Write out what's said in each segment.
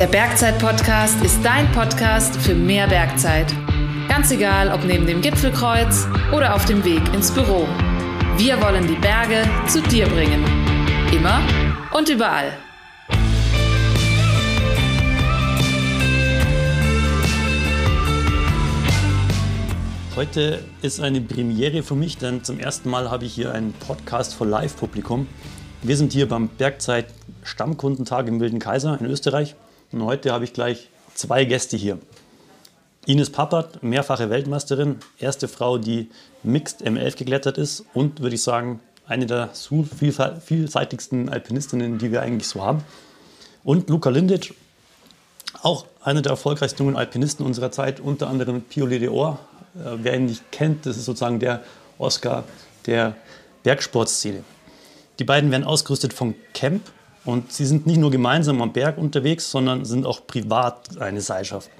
Der Bergzeit-Podcast ist dein Podcast für mehr Bergzeit. Ganz egal, ob neben dem Gipfelkreuz oder auf dem Weg ins Büro. Wir wollen die Berge zu dir bringen. Immer und überall. Heute ist eine Premiere für mich, denn zum ersten Mal habe ich hier einen Podcast vor Live-Publikum. Wir sind hier beim Bergzeit Stammkundentag im Wilden Kaiser in Österreich und heute habe ich gleich zwei Gäste hier. Ines Pappert, mehrfache Weltmeisterin, erste Frau, die Mixed M11 geklettert ist und würde ich sagen, eine der vielseitigsten Alpinistinnen, die wir eigentlich so haben. Und Luca Lindic, auch einer der erfolgreichsten jungen Alpinisten unserer Zeit, unter anderem Piole de Or. Äh, wer ihn nicht kennt, das ist sozusagen der Oscar der Bergsportszene. Die beiden werden ausgerüstet von Camp und sie sind nicht nur gemeinsam am Berg unterwegs, sondern sind auch privat eine Seilschaft.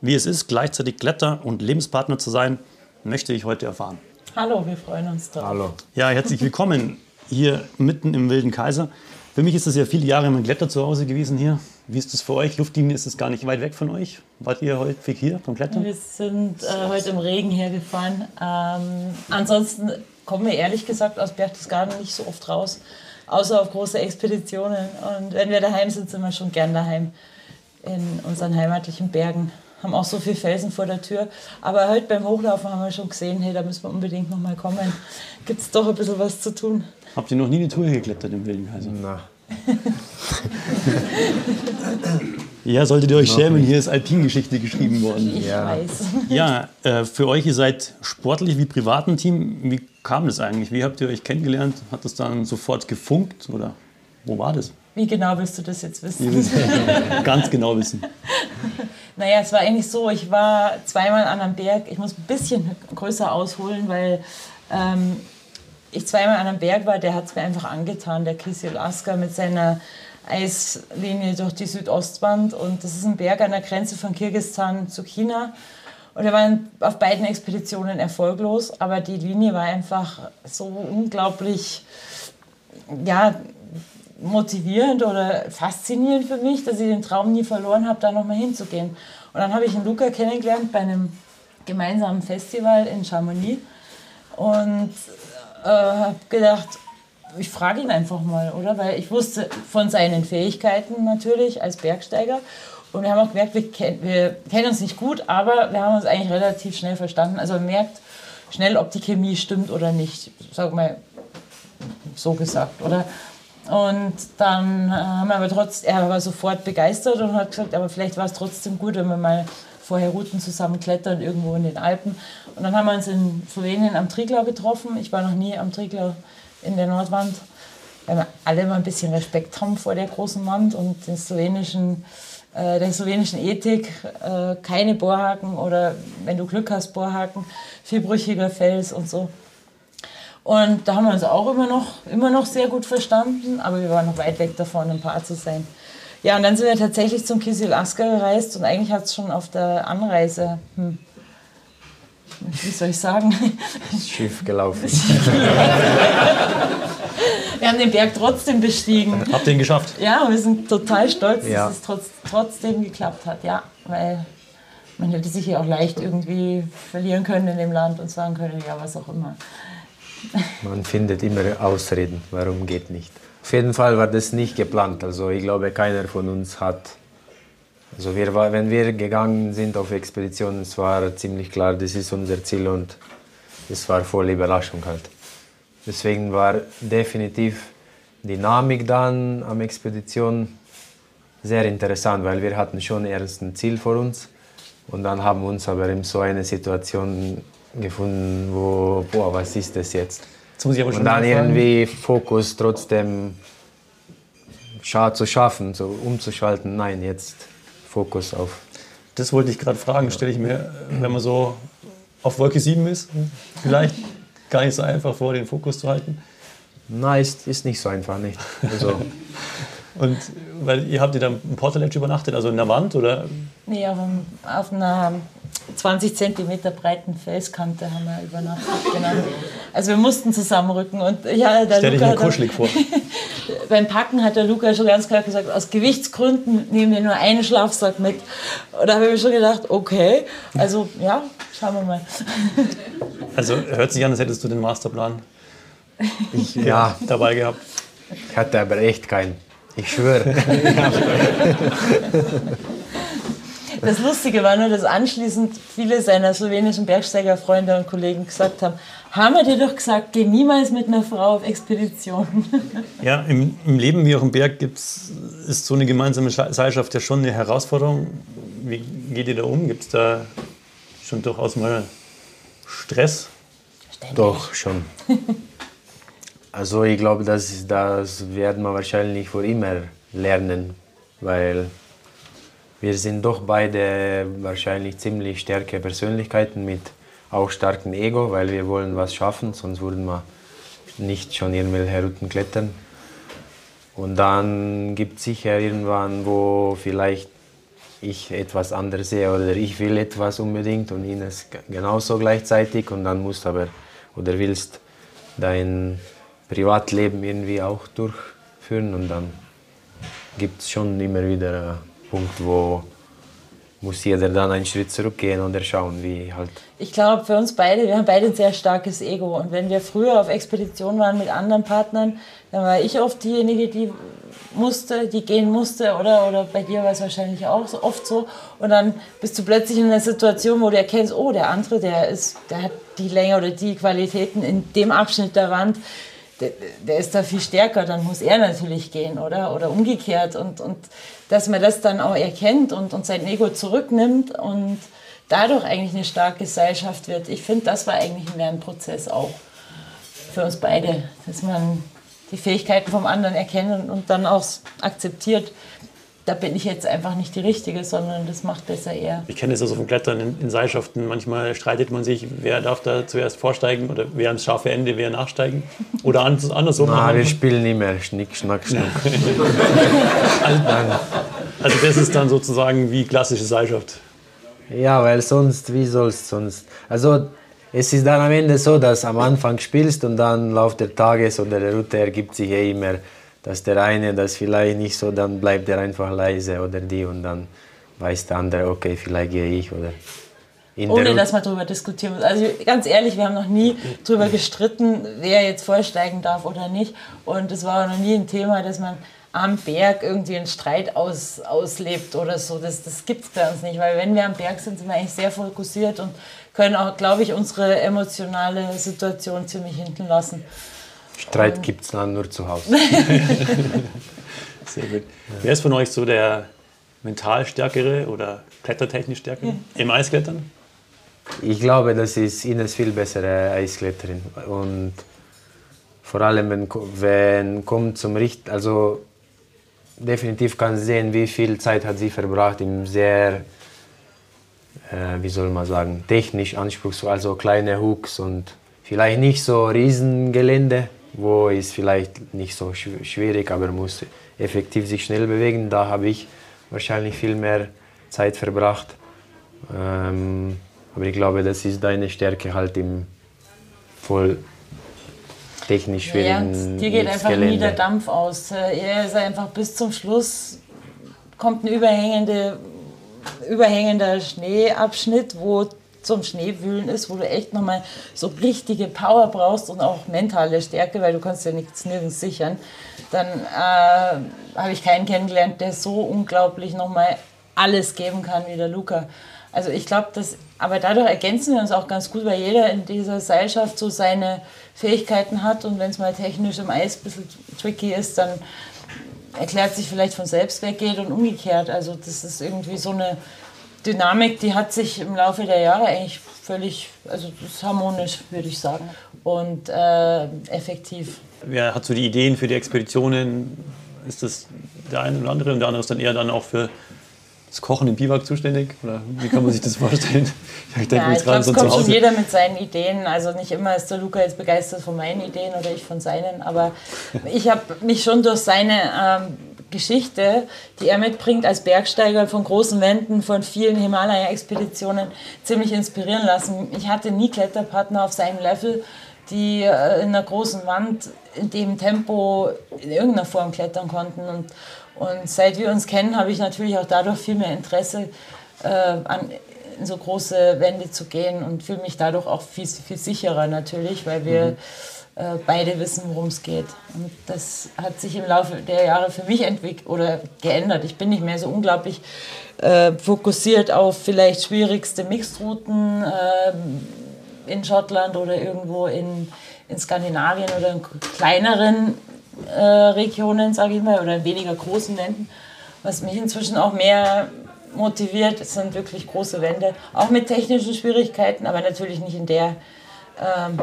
Wie es ist, gleichzeitig Kletter- und Lebenspartner zu sein, möchte ich heute erfahren. Hallo, wir freuen uns drauf. Hallo. Ja, herzlich willkommen hier mitten im Wilden Kaiser. Für mich ist es ja viele Jahre mein Kletter zu Hause gewesen hier. Wie ist das für euch? Luftlinie ist es gar nicht weit weg von euch. Wart ihr häufig hier vom Klettern? Wir sind äh, heute im Regen hergefahren. Ähm, ansonsten kommen wir ehrlich gesagt aus Berchtesgaden nicht so oft raus, außer auf große Expeditionen. Und wenn wir daheim sind, sind wir schon gern daheim in unseren heimatlichen Bergen. Haben auch so viele Felsen vor der Tür. Aber heute beim Hochlaufen haben wir schon gesehen, hey, da müssen wir unbedingt noch mal kommen. Gibt es doch ein bisschen was zu tun. Habt ihr noch nie eine Tour geklettert im Wilden Kaiser? Na. ja, solltet ihr euch schämen, hier ist Alpingeschichte geschrieben worden. Ich Ja. weiß. Ja, äh, für euch, ihr seid sportlich wie privaten Team. Wie kam das eigentlich? Wie habt ihr euch kennengelernt? Hat das dann sofort gefunkt oder wo war das? Wie genau willst du das jetzt wissen? Ganz genau wissen. Naja, es war eigentlich so, ich war zweimal an einem Berg. Ich muss ein bisschen größer ausholen, weil ähm, ich zweimal an einem Berg war, der hat es mir einfach angetan, der Kisil Asker mit seiner Eislinie durch die Südostwand. Und das ist ein Berg an der Grenze von Kirgisistan zu China. Und wir waren auf beiden Expeditionen erfolglos, aber die Linie war einfach so unglaublich, ja, motivierend oder faszinierend für mich, dass ich den Traum nie verloren habe, da nochmal hinzugehen. Und dann habe ich einen Luca kennengelernt bei einem gemeinsamen Festival in Chamonix und äh, habe gedacht, ich frage ihn einfach mal, oder? Weil ich wusste von seinen Fähigkeiten natürlich als Bergsteiger. Und wir haben auch gemerkt, wir, ken wir kennen uns nicht gut, aber wir haben uns eigentlich relativ schnell verstanden. Also man merkt schnell, ob die Chemie stimmt oder nicht. Sag mal, so gesagt, oder? Und dann äh, haben wir aber trotzdem, er war sofort begeistert und hat gesagt, aber vielleicht war es trotzdem gut, wenn wir mal vorher Routen zusammen klettern, irgendwo in den Alpen. Und dann haben wir uns in Slowenien am Triglau getroffen. Ich war noch nie am Triglau in der Nordwand, weil wir alle immer ein bisschen Respekt haben vor der großen Wand und den slowenischen, äh, der slowenischen Ethik. Äh, keine Bohrhaken oder wenn du Glück hast, Bohrhaken, vierbrüchiger Fels und so. Und da haben wir uns auch immer noch, immer noch sehr gut verstanden, aber wir waren noch weit weg davon, ein Paar zu sein. Ja, und dann sind wir tatsächlich zum Kisil Asker gereist und eigentlich hat es schon auf der Anreise, hm, wie soll ich sagen, Schiff gelaufen. wir haben den Berg trotzdem bestiegen. Habt ihr ihn geschafft? Ja, und wir sind total stolz, Ja. dass es trotz, trotzdem geklappt hat. Ja, weil man hätte sich ja auch leicht irgendwie verlieren können in dem Land und sagen können, ja, was auch immer. Man findet immer Ausreden, warum geht nicht. Auf jeden Fall war das nicht geplant. Also ich glaube, keiner von uns hat. Also wir wenn wir gegangen sind auf Expeditionen, es war ziemlich klar, das ist unser Ziel und es war voll Überraschung halt. Deswegen war definitiv Dynamik dann am Expedition sehr interessant, weil wir hatten schon erst ein Ziel vor uns und dann haben wir uns aber in so eine Situation gefunden, wo, boah, was ist das jetzt? Jetzt muss ich aber schon Und dann nachfragen. irgendwie Fokus trotzdem zu schaffen, so umzuschalten. Nein, jetzt Fokus auf. Das wollte ich gerade fragen. Stelle ich mir, wenn man so auf Wolke 7 ist, vielleicht gar nicht so einfach vor, den Fokus zu halten. Nein, ist, ist nicht so einfach, nicht. Also, Und weil ihr habt ihr dann im Portaledge übernachtet, also in der Wand oder? Nee, auf, einem, auf einer 20 Zentimeter breiten Felskante haben wir über Nacht genannt. Also wir mussten zusammenrücken. Und ja, der Stell dich mir kuschelig vor. beim Packen hat der Luca schon ganz klar gesagt, aus Gewichtsgründen nehmen wir nur einen Schlafsack mit. Und da habe ich mir schon gedacht, okay, also ja, schauen wir mal. Also hört sich an, als hättest du den Masterplan ich, ja. dabei gehabt. Ich hatte aber echt keinen. Ich schwöre. Das Lustige war nur, dass anschließend viele seiner slowenischen Bergsteigerfreunde und Kollegen gesagt haben, haben wir dir doch gesagt, geh niemals mit einer Frau auf Expedition. Ja, im, im Leben wie auch im Berg gibt's, ist so eine gemeinsame Seilschaft ja schon eine Herausforderung. Wie geht ihr da um? Gibt es da schon durchaus mal Stress? Ständig. Doch, schon. Also ich glaube, das, das werden wir wahrscheinlich für immer lernen, weil wir sind doch beide wahrscheinlich ziemlich starke Persönlichkeiten mit auch starkem Ego, weil wir wollen was schaffen, sonst würden wir nicht schon irgendwelche Routen klettern. Und dann gibt es sicher irgendwann, wo vielleicht ich etwas anderes sehe oder ich will etwas unbedingt und Ines genauso gleichzeitig und dann musst aber oder willst dein Privatleben irgendwie auch durchführen und dann gibt es schon immer wieder Punkt, wo muss jeder dann einen Schritt zurückgehen und schauen, wie halt. Ich glaube, für uns beide, wir haben beide ein sehr starkes Ego. Und wenn wir früher auf Expedition waren mit anderen Partnern, dann war ich oft diejenige, die musste, die gehen musste, oder, oder bei dir war es wahrscheinlich auch so, oft so. Und dann bist du plötzlich in einer Situation, wo du erkennst, oh, der andere, der, ist, der hat die Länge oder die Qualitäten in dem Abschnitt der Wand, der, der, ist da viel stärker, dann muss er natürlich gehen, oder? Oder umgekehrt. Und, und dass man das dann auch erkennt und, und sein Ego zurücknimmt und dadurch eigentlich eine starke Gesellschaft wird. Ich finde, das war eigentlich ein Lernprozess auch für uns beide, dass man die Fähigkeiten vom anderen erkennt und, und dann auch akzeptiert, da bin ich jetzt einfach nicht die Richtige, sondern das macht besser er. Ich kenne es also vom Klettern in, in, Seilschaften. Manchmal streitet man sich, wer darf da zuerst vorsteigen oder wer ans scharfe Ende, wer nachsteigen. Oder andersrum. Nein, wir spielen nicht mehr Schnick, Schnack, Schnuck. also, also das ist dann sozusagen wie klassische Seilschaft. Ja, weil sonst, wie soll es sonst? Also es ist dann am Ende so, dass am Anfang spielst und dann Lauf der Tages oder der Route ergibt sich eh immer dass der eine das vielleicht nicht so, dann bleibt er einfach leise oder die und dann weiß der andere, okay, vielleicht gehe ich oder. Ohne dass man darüber diskutieren muss. Also ganz ehrlich, wir haben noch nie darüber gestritten, wer jetzt vorsteigen darf oder nicht. Und es war noch nie ein Thema, dass man am Berg irgendwie einen Streit aus, auslebt oder so. Das, das gibt es bei uns nicht, weil wenn wir am Berg sind, sind wir eigentlich sehr fokussiert und können auch, glaube ich, unsere emotionale Situation ziemlich hinten lassen. Streit gibt es dann nur zu Hause. Sehr gut. Wer ist von euch so der mental stärkere oder klettertechnisch stärkere im Eisklettern? Ich glaube, das ist Ines viel bessere Eiskletterin. Und vor allem, wenn, wenn kommt zum Richt, also definitiv kann sie sehen, wie viel Zeit hat sie verbracht im sehr, äh, wie soll man sagen, technisch anspruchsvoll, also kleine Hooks und vielleicht nicht so Riesengelände, wo ist vielleicht nicht so schwierig, aber muss effektiv sich schnell bewegen. Da habe ich wahrscheinlich viel mehr Zeit verbracht. Ähm, aber ich glaube, das ist deine Stärke halt im voll technisch schwierigen ja, Dir geht einfach Gelände. nie der Dampf aus. Er ist einfach bis zum Schluss kommt ein überhängende, überhängender Schneeabschnitt, wo zum Schneewühlen ist, wo du echt nochmal so richtige Power brauchst und auch mentale Stärke, weil du kannst ja nichts nirgends sichern, dann äh, habe ich keinen kennengelernt, der so unglaublich nochmal alles geben kann wie der Luca. Also ich glaube, dass, aber dadurch ergänzen wir uns auch ganz gut, weil jeder in dieser Seilschaft so seine Fähigkeiten hat und wenn es mal technisch im Eis ein bisschen tricky ist, dann erklärt sich vielleicht von selbst weggeht und umgekehrt. Also das ist irgendwie so eine Dynamik, die hat sich im Laufe der Jahre eigentlich völlig, also ist harmonisch, würde ich sagen, und äh, effektiv. Wer hat so die Ideen für die Expeditionen? Ist das der eine oder andere und der andere ist dann eher dann auch für das Kochen im Biwak zuständig? Oder wie kann man sich das vorstellen? Ich denke ja, ich glaube, es kommt schon jeder mit seinen Ideen. Also nicht immer ist der Luca jetzt begeistert von meinen Ideen oder ich von seinen, aber ich habe mich schon durch seine ähm, Geschichte, die er mitbringt als Bergsteiger von großen Wänden, von vielen Himalaya-Expeditionen, ziemlich inspirieren lassen. Ich hatte nie Kletterpartner auf seinem Level, die äh, in einer großen Wand in dem Tempo in irgendeiner Form klettern konnten. Und, und seit wir uns kennen, habe ich natürlich auch dadurch viel mehr Interesse äh, an in so große Wände zu gehen und fühle mich dadurch auch viel, viel sicherer natürlich, weil wir mhm. Äh, beide wissen, worum es geht. Und das hat sich im Laufe der Jahre für mich entwickelt oder geändert. Ich bin nicht mehr so unglaublich äh, fokussiert auf vielleicht schwierigste Mixrouten äh, in Schottland oder irgendwo in, in Skandinavien oder in kleineren äh, Regionen, sage ich mal, oder in weniger großen Wänden. Was mich inzwischen auch mehr motiviert. Sind wirklich große Wände, auch mit technischen Schwierigkeiten, aber natürlich nicht in der ähm,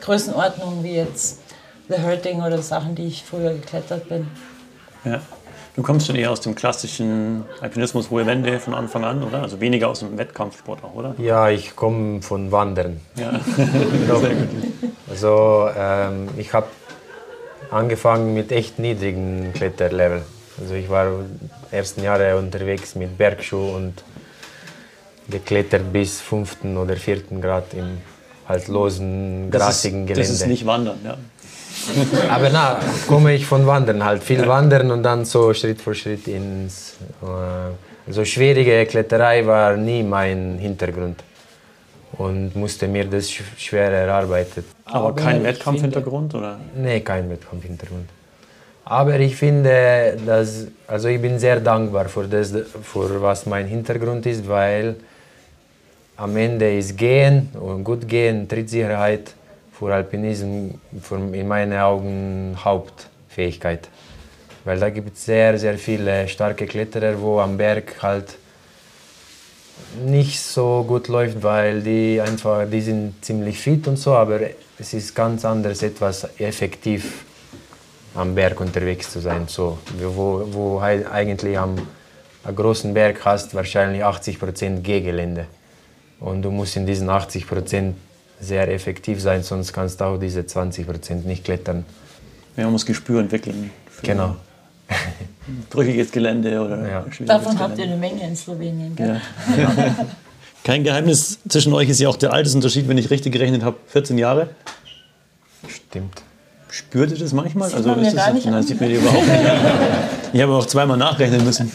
Größenordnung wie jetzt The Hurting oder Sachen, die ich früher geklettert bin. Ja. Du kommst schon eher aus dem klassischen Alpinismus, hohe Wände von Anfang an, oder? Also weniger aus dem Wettkampfsport auch, oder? Ja, ich komme von Wandern. Ja. Sehr gut. Also ähm, ich habe angefangen mit echt niedrigen Kletterlevel. Also ich war ersten Jahre unterwegs mit Bergschuh und geklettert bis fünften oder vierten Grad im halt losen, grasigen Gelände. Das ist nicht Wandern, ja. Aber na, komme ich von Wandern halt. Viel ja. Wandern und dann so Schritt für Schritt ins... Äh, also schwierige Kletterei war nie mein Hintergrund und musste mir das schwer erarbeiten. Aber, Aber kein Wettkampfhintergrund, oder? Nee, kein Wettkampfhintergrund. Aber ich finde, dass, also ich bin sehr dankbar für, das, für was mein Hintergrund ist, weil am Ende ist Gehen und gut Gehen, Trittsicherheit für Alpinismus in meinen Augen Hauptfähigkeit. Weil da gibt es sehr, sehr viele starke Kletterer, wo am Berg halt nicht so gut läuft, weil die einfach, die sind ziemlich fit und so, aber es ist ganz anders, etwas effektiv am Berg unterwegs zu sein. So, wo, wo eigentlich am, am großen Berg hast wahrscheinlich 80 Prozent Gehgelände. Und du musst in diesen 80 Prozent sehr effektiv sein, sonst kannst du auch diese 20 Prozent nicht klettern. Ja, man muss Gespür entwickeln. Genau. brüchiges Gelände oder ja. Davon Gelände. habt ihr eine Menge in Slowenien, gell? Ja. Kein Geheimnis zwischen euch ist ja auch der Altersunterschied, wenn ich richtig gerechnet habe, 14 Jahre. Stimmt. Spürt ihr das manchmal? Sieht also man mir gar nicht nein, sieht mir überhaupt nicht Ich habe auch zweimal nachrechnen müssen.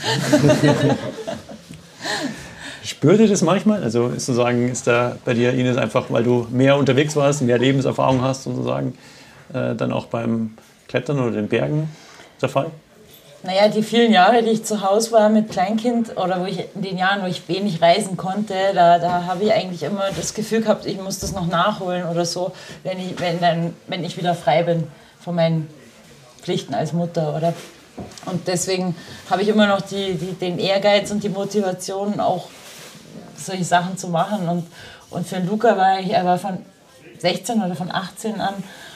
Spürt ihr das manchmal? Also ist sozusagen, ist da bei dir, Ines, einfach, weil du mehr unterwegs warst, mehr Lebenserfahrung hast, sozusagen, äh, dann auch beim Klettern oder den Bergen der Fall? Naja, die vielen Jahre, die ich zu Hause war mit Kleinkind oder wo ich in den Jahren, wo ich wenig reisen konnte, da, da habe ich eigentlich immer das Gefühl gehabt, ich muss das noch nachholen oder so, wenn ich, wenn dann, wenn ich wieder frei bin von meinen Pflichten als Mutter. Oder? Und deswegen habe ich immer noch die, die, den Ehrgeiz und die Motivation, auch solche Sachen zu machen. Und, und für Luca war ich, er war von 16 oder von 18 an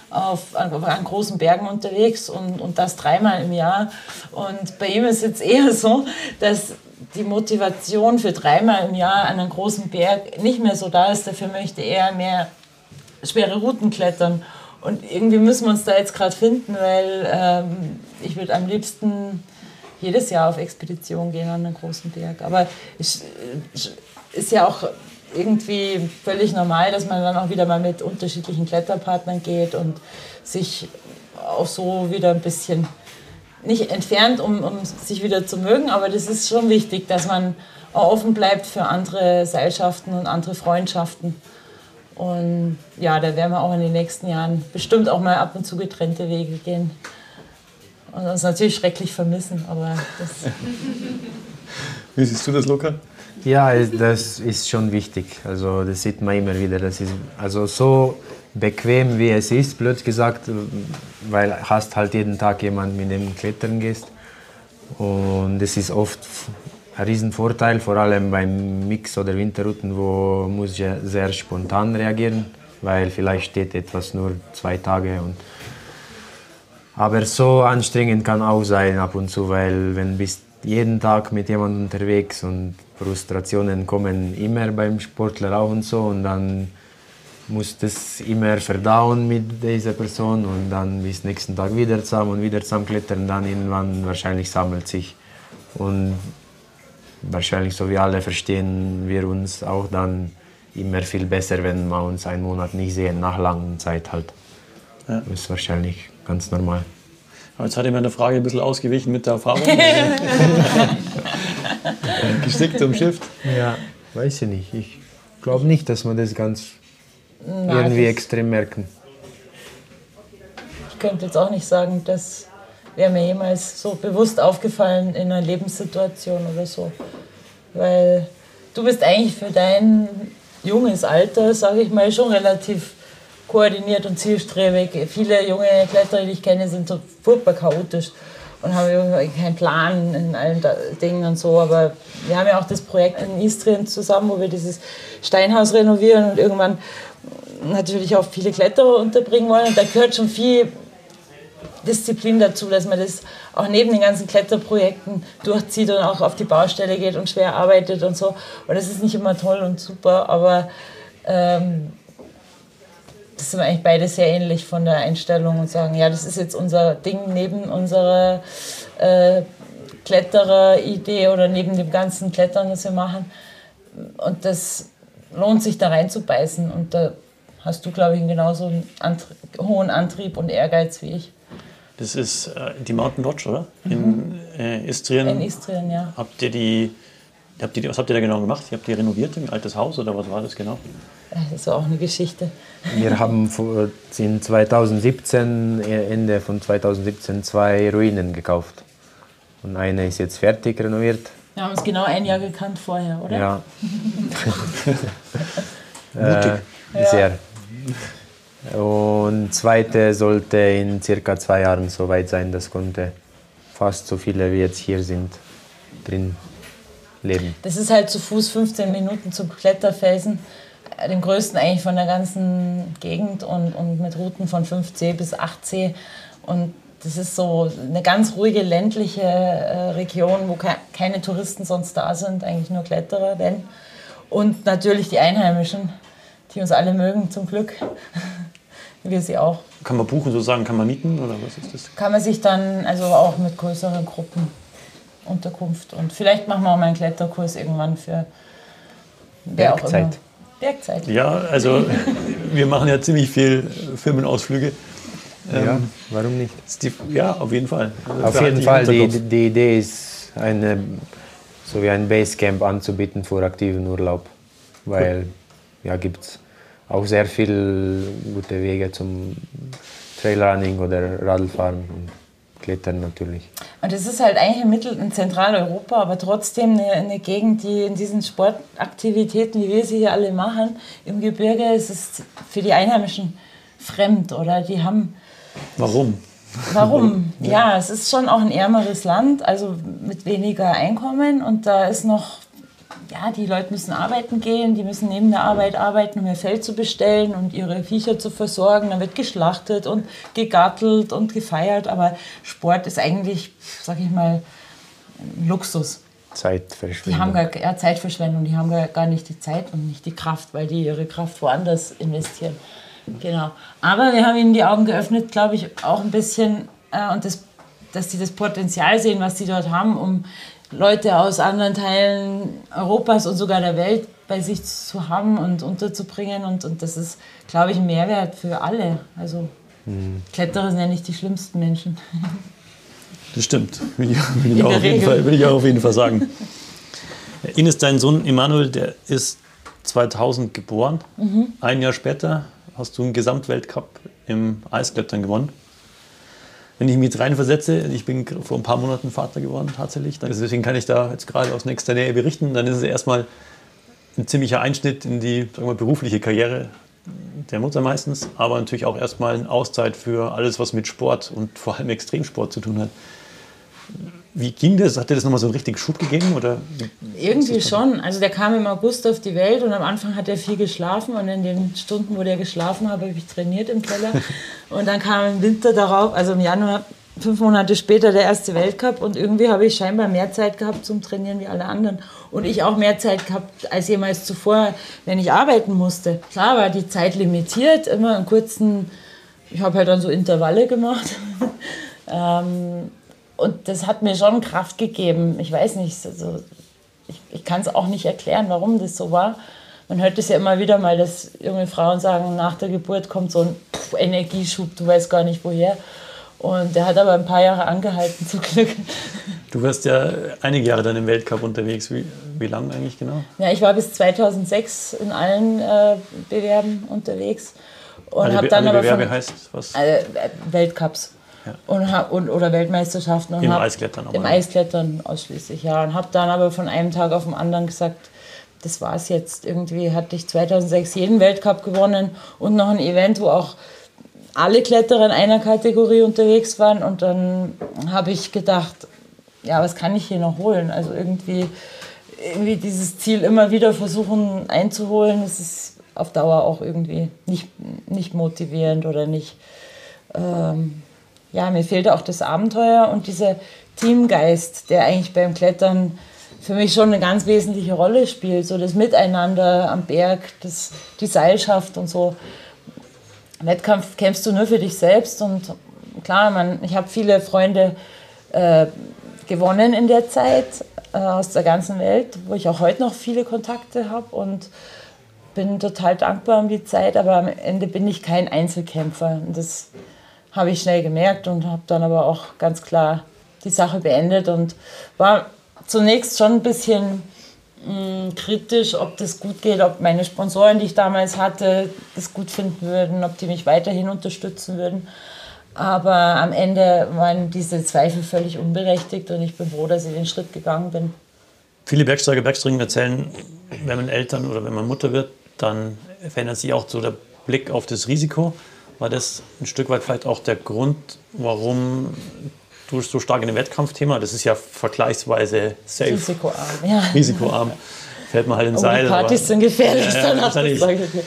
auf, an, an, großen Bergen unterwegs und, und das dreimal im Jahr. Und bei ihm ist jetzt eher so, dass die Motivation für dreimal im Jahr an einem großen Berg nicht mehr so da ist. Dafür möchte er mehr schwere Routen klettern. Und irgendwie müssen wir uns da jetzt gerade finden, weil ähm, ich würde am liebsten jedes Jahr auf Expedition gehen an einem großen Berg. Aber es ist ja auch irgendwie völlig normal, dass man dann auch wieder mal mit unterschiedlichen Kletterpartnern geht und sich auch so wieder ein bisschen nicht entfernt, um, um sich wieder zu mögen, aber das ist schon wichtig, dass man auch offen bleibt für andere Seilschaften und andere Freundschaften. Und ja, da werden wir auch in den nächsten Jahren bestimmt auch mal ab und zu getrennte Wege gehen. Und uns natürlich schrecklich vermissen, aber das. Wie siehst du das, Luca? Ja, das ist schon wichtig. Also das sieht man immer wieder. Das ist also so bequem wie es ist, blöd gesagt, weil hast halt jeden Tag jemand mit dem Klettern gehst. Und das ist oft ein Riesenvorteil, vor allem beim Mix- oder Winterrouten, wo muss ich sehr spontan reagieren, weil vielleicht steht etwas nur zwei Tage. Und aber so anstrengend kann auch sein ab und zu, weil wenn du bist jeden Tag mit jemandem unterwegs und Frustrationen kommen immer beim Sportler auch und so und dann muss das immer verdauen mit dieser Person und dann bis nächsten Tag wieder zusammen und wieder zusammen klettern. Dann irgendwann wahrscheinlich sammelt sich. Und wahrscheinlich, so wie alle, verstehen wir uns auch dann immer viel besser, wenn wir uns einen Monat nicht sehen, nach langer Zeit halt. Ja. Das ist wahrscheinlich ganz normal. Jetzt hat er mir eine Frage ein bisschen ausgewichen mit der Erfahrung. Geschickt umschifft. Ja, weiß ich nicht. Ich glaube nicht, dass man das ganz Nein, irgendwie extrem merken. Ich könnte jetzt auch nicht sagen, das wäre mir jemals so bewusst aufgefallen in einer Lebenssituation oder so. Weil du bist eigentlich für dein junges Alter, sage ich mal, schon relativ koordiniert und zielstrebig. Viele junge Kletterer, die ich kenne, sind so furchtbar chaotisch und haben irgendwie keinen Plan in allen Dingen und so. Aber wir haben ja auch das Projekt in Istrien zusammen, wo wir dieses Steinhaus renovieren und irgendwann natürlich auch viele Kletterer unterbringen wollen. Und da gehört schon viel Disziplin dazu, dass man das auch neben den ganzen Kletterprojekten durchzieht und auch auf die Baustelle geht und schwer arbeitet und so. Und das ist nicht immer toll und super, aber ähm, das sind eigentlich beide sehr ähnlich von der Einstellung und sagen, ja, das ist jetzt unser Ding neben unserer äh, Kletterer-Idee oder neben dem ganzen Klettern, das wir machen. Und das lohnt sich da reinzubeißen und da hast du, glaube ich, genauso einen Antrie hohen Antrieb und Ehrgeiz wie ich. Das ist äh, die Mountain Lodge, oder? In äh, Istrien. In Istrien, ja. Habt ihr die, habt ihr was habt ihr da genau gemacht? Ihr habt die renoviert, ein altes Haus oder was war das genau? Das war auch eine Geschichte. Wir haben in 2017, äh, Ende von 2017, zwei Ruinen gekauft. Und eine ist jetzt fertig renoviert. Wir haben uns genau ein Jahr gekannt vorher, oder? Ja. äh, sehr. Und zweite sollte in circa zwei Jahren soweit sein. Das konnte fast so viele wie jetzt hier sind drin leben. Das ist halt zu Fuß 15 Minuten zum Kletterfelsen, dem größten eigentlich von der ganzen Gegend und, und mit Routen von 5C bis 8C. Und das ist so eine ganz ruhige ländliche äh, Region, wo ke keine Touristen sonst da sind, eigentlich nur Kletterer. Denn. Und natürlich die Einheimischen, die uns alle mögen, zum Glück. Wir sie auch. Kann man buchen sozusagen, kann man mieten oder was ist das? Kann man sich dann also auch mit größeren Gruppen Unterkunft und vielleicht machen wir auch mal einen Kletterkurs irgendwann für wer Bergzeit. auch immer. Bergzeit. Ja, also wir machen ja ziemlich viel Firmenausflüge. Ja, ähm, warum nicht? Die, ja, auf jeden Fall. Also auf jeden Fall, die, die Idee ist, eine, so wie ein Basecamp anzubieten für aktiven Urlaub. Weil ja, gibt es auch sehr viele gute Wege zum Trailrunning oder Radlfahren und Klettern natürlich. Und es ist halt eigentlich in Mittel- in Zentraleuropa, aber trotzdem eine, eine, Gegend, die in diesen Sportaktivitäten, wie wir sie hier alle machen, im Gebirge, ist es für die Einheimischen fremd oder die haben. Warum? Warum? Ja, es ist schon auch ein ärmeres Land, also mit weniger Einkommen und da ist noch ja, die Leute müssen arbeiten gehen, die müssen neben der Arbeit arbeiten, um ihr Feld zu bestellen und ihre Viecher zu versorgen. Dann wird geschlachtet und gegattelt und gefeiert. Aber Sport ist eigentlich, sag ich mal, Luxus. Zeitverschwendung. Die haben gar, ja, Zeitverschwendung. Die haben gar, gar nicht die Zeit und nicht die Kraft, weil die ihre Kraft woanders investieren. Genau. Aber wir haben ihnen die Augen geöffnet, glaube ich, auch ein bisschen. Äh, und das, dass sie das Potenzial sehen, was sie dort haben, um Leute aus anderen Teilen Europas und sogar der Welt bei sich zu haben und unterzubringen. Und, und das ist, glaube ich, ein Mehrwert für alle. Also mhm. Kletterer sind ja nicht die schlimmsten Menschen. Das stimmt, will ich, will ich, auch, auf jeden Fall, will ich auch auf jeden Fall sagen. Ines, dein Sohn Emanuel, der ist 2000 geboren. Mhm. Ein Jahr später hast du einen Gesamtweltcup im Eisklettern gewonnen wenn ich mich jetzt reinversetze, ich bin vor ein paar Monaten Vater geworden tatsächlich, deswegen kann ich da jetzt gerade aus nächster Nähe berichten, dann ist es erstmal ein ziemlicher Einschnitt in die wir, berufliche Karriere der Mutter meistens, aber natürlich auch erstmal eine Auszeit für alles, was mit Sport und vor allem Extremsport zu tun hat. Wie ging das? Hat dir das nochmal so einen richtigen Schub gegeben? Oder Irgendwie schon. Also der kam im August auf die Welt und am Anfang hat er viel geschlafen und in den Stunden, wo der geschlafen hat, habe ich trainiert im Keller. und dann kam im Winter darauf, also im Januar, fünf Monate später der erste Weltcup und irgendwie habe ich scheinbar mehr Zeit gehabt zum Trainieren wie alle anderen. Und ich auch mehr Zeit gehabt als jemals zuvor, wenn ich arbeiten musste. Klar war die Zeit limitiert, immer einen kurzen, ich habe halt dann so Intervalle gemacht. ähm, und das hat mir schon Kraft gegeben. Ich weiß nicht, also ich, ich kann es auch nicht erklären, warum das so war. Man hört es ja immer wieder mal, dass junge Frauen sagen, nach der Geburt kommt so ein Energieschub, du weißt gar nicht woher. Und der hat aber ein paar Jahre angehalten, zum Glück. Du warst ja einige Jahre dann im Weltcup unterwegs. Wie, wie lange eigentlich genau? Ja, ich war bis 2006 in allen äh, Bewerben unterwegs. Und habe dann alle aber Bewerbe von, heißt was? Äh, Weltcups. Ja. Und, und, oder Weltmeisterschaften. Und Im hab, Eisklettern? Im Eisklettern ausschließlich, ja. Und habe dann aber von einem Tag auf den anderen gesagt, das war es jetzt. Irgendwie hatte ich 2006 jeden Weltcup gewonnen und noch ein Event, wo auch alle Kletterer in einer Kategorie unterwegs waren. Und dann habe ich gedacht, ja, was kann ich hier noch holen? Also irgendwie, irgendwie dieses Ziel immer wieder versuchen einzuholen, das ist auf Dauer auch irgendwie nicht, nicht motivierend oder nicht. Ähm, ja, mir fehlte auch das Abenteuer und dieser Teamgeist, der eigentlich beim Klettern für mich schon eine ganz wesentliche Rolle spielt. So das Miteinander am Berg, das, die Seilschaft und so. Wettkampf kämpfst du nur für dich selbst und klar, man, ich habe viele Freunde äh, gewonnen in der Zeit äh, aus der ganzen Welt, wo ich auch heute noch viele Kontakte habe und bin total dankbar um die Zeit, aber am Ende bin ich kein Einzelkämpfer. Und das habe ich schnell gemerkt und habe dann aber auch ganz klar die Sache beendet und war zunächst schon ein bisschen mh, kritisch, ob das gut geht, ob meine Sponsoren, die ich damals hatte, das gut finden würden, ob die mich weiterhin unterstützen würden. Aber am Ende waren diese Zweifel völlig unberechtigt und ich bin froh, dass ich den Schritt gegangen bin. Viele Bergsteiger, Bergsteiger erzählen, wenn man Eltern oder wenn man Mutter wird, dann verändert sich auch so der Blick auf das Risiko. War das ein Stück weit vielleicht auch der Grund, warum du so stark in dem Wettkampfthema, das ist ja vergleichsweise safe. Risikoarm, ja. Risikoarm. Fällt man halt ins oh, Seil. Die Partys aber, sind gefährlich, ja, dann ja, das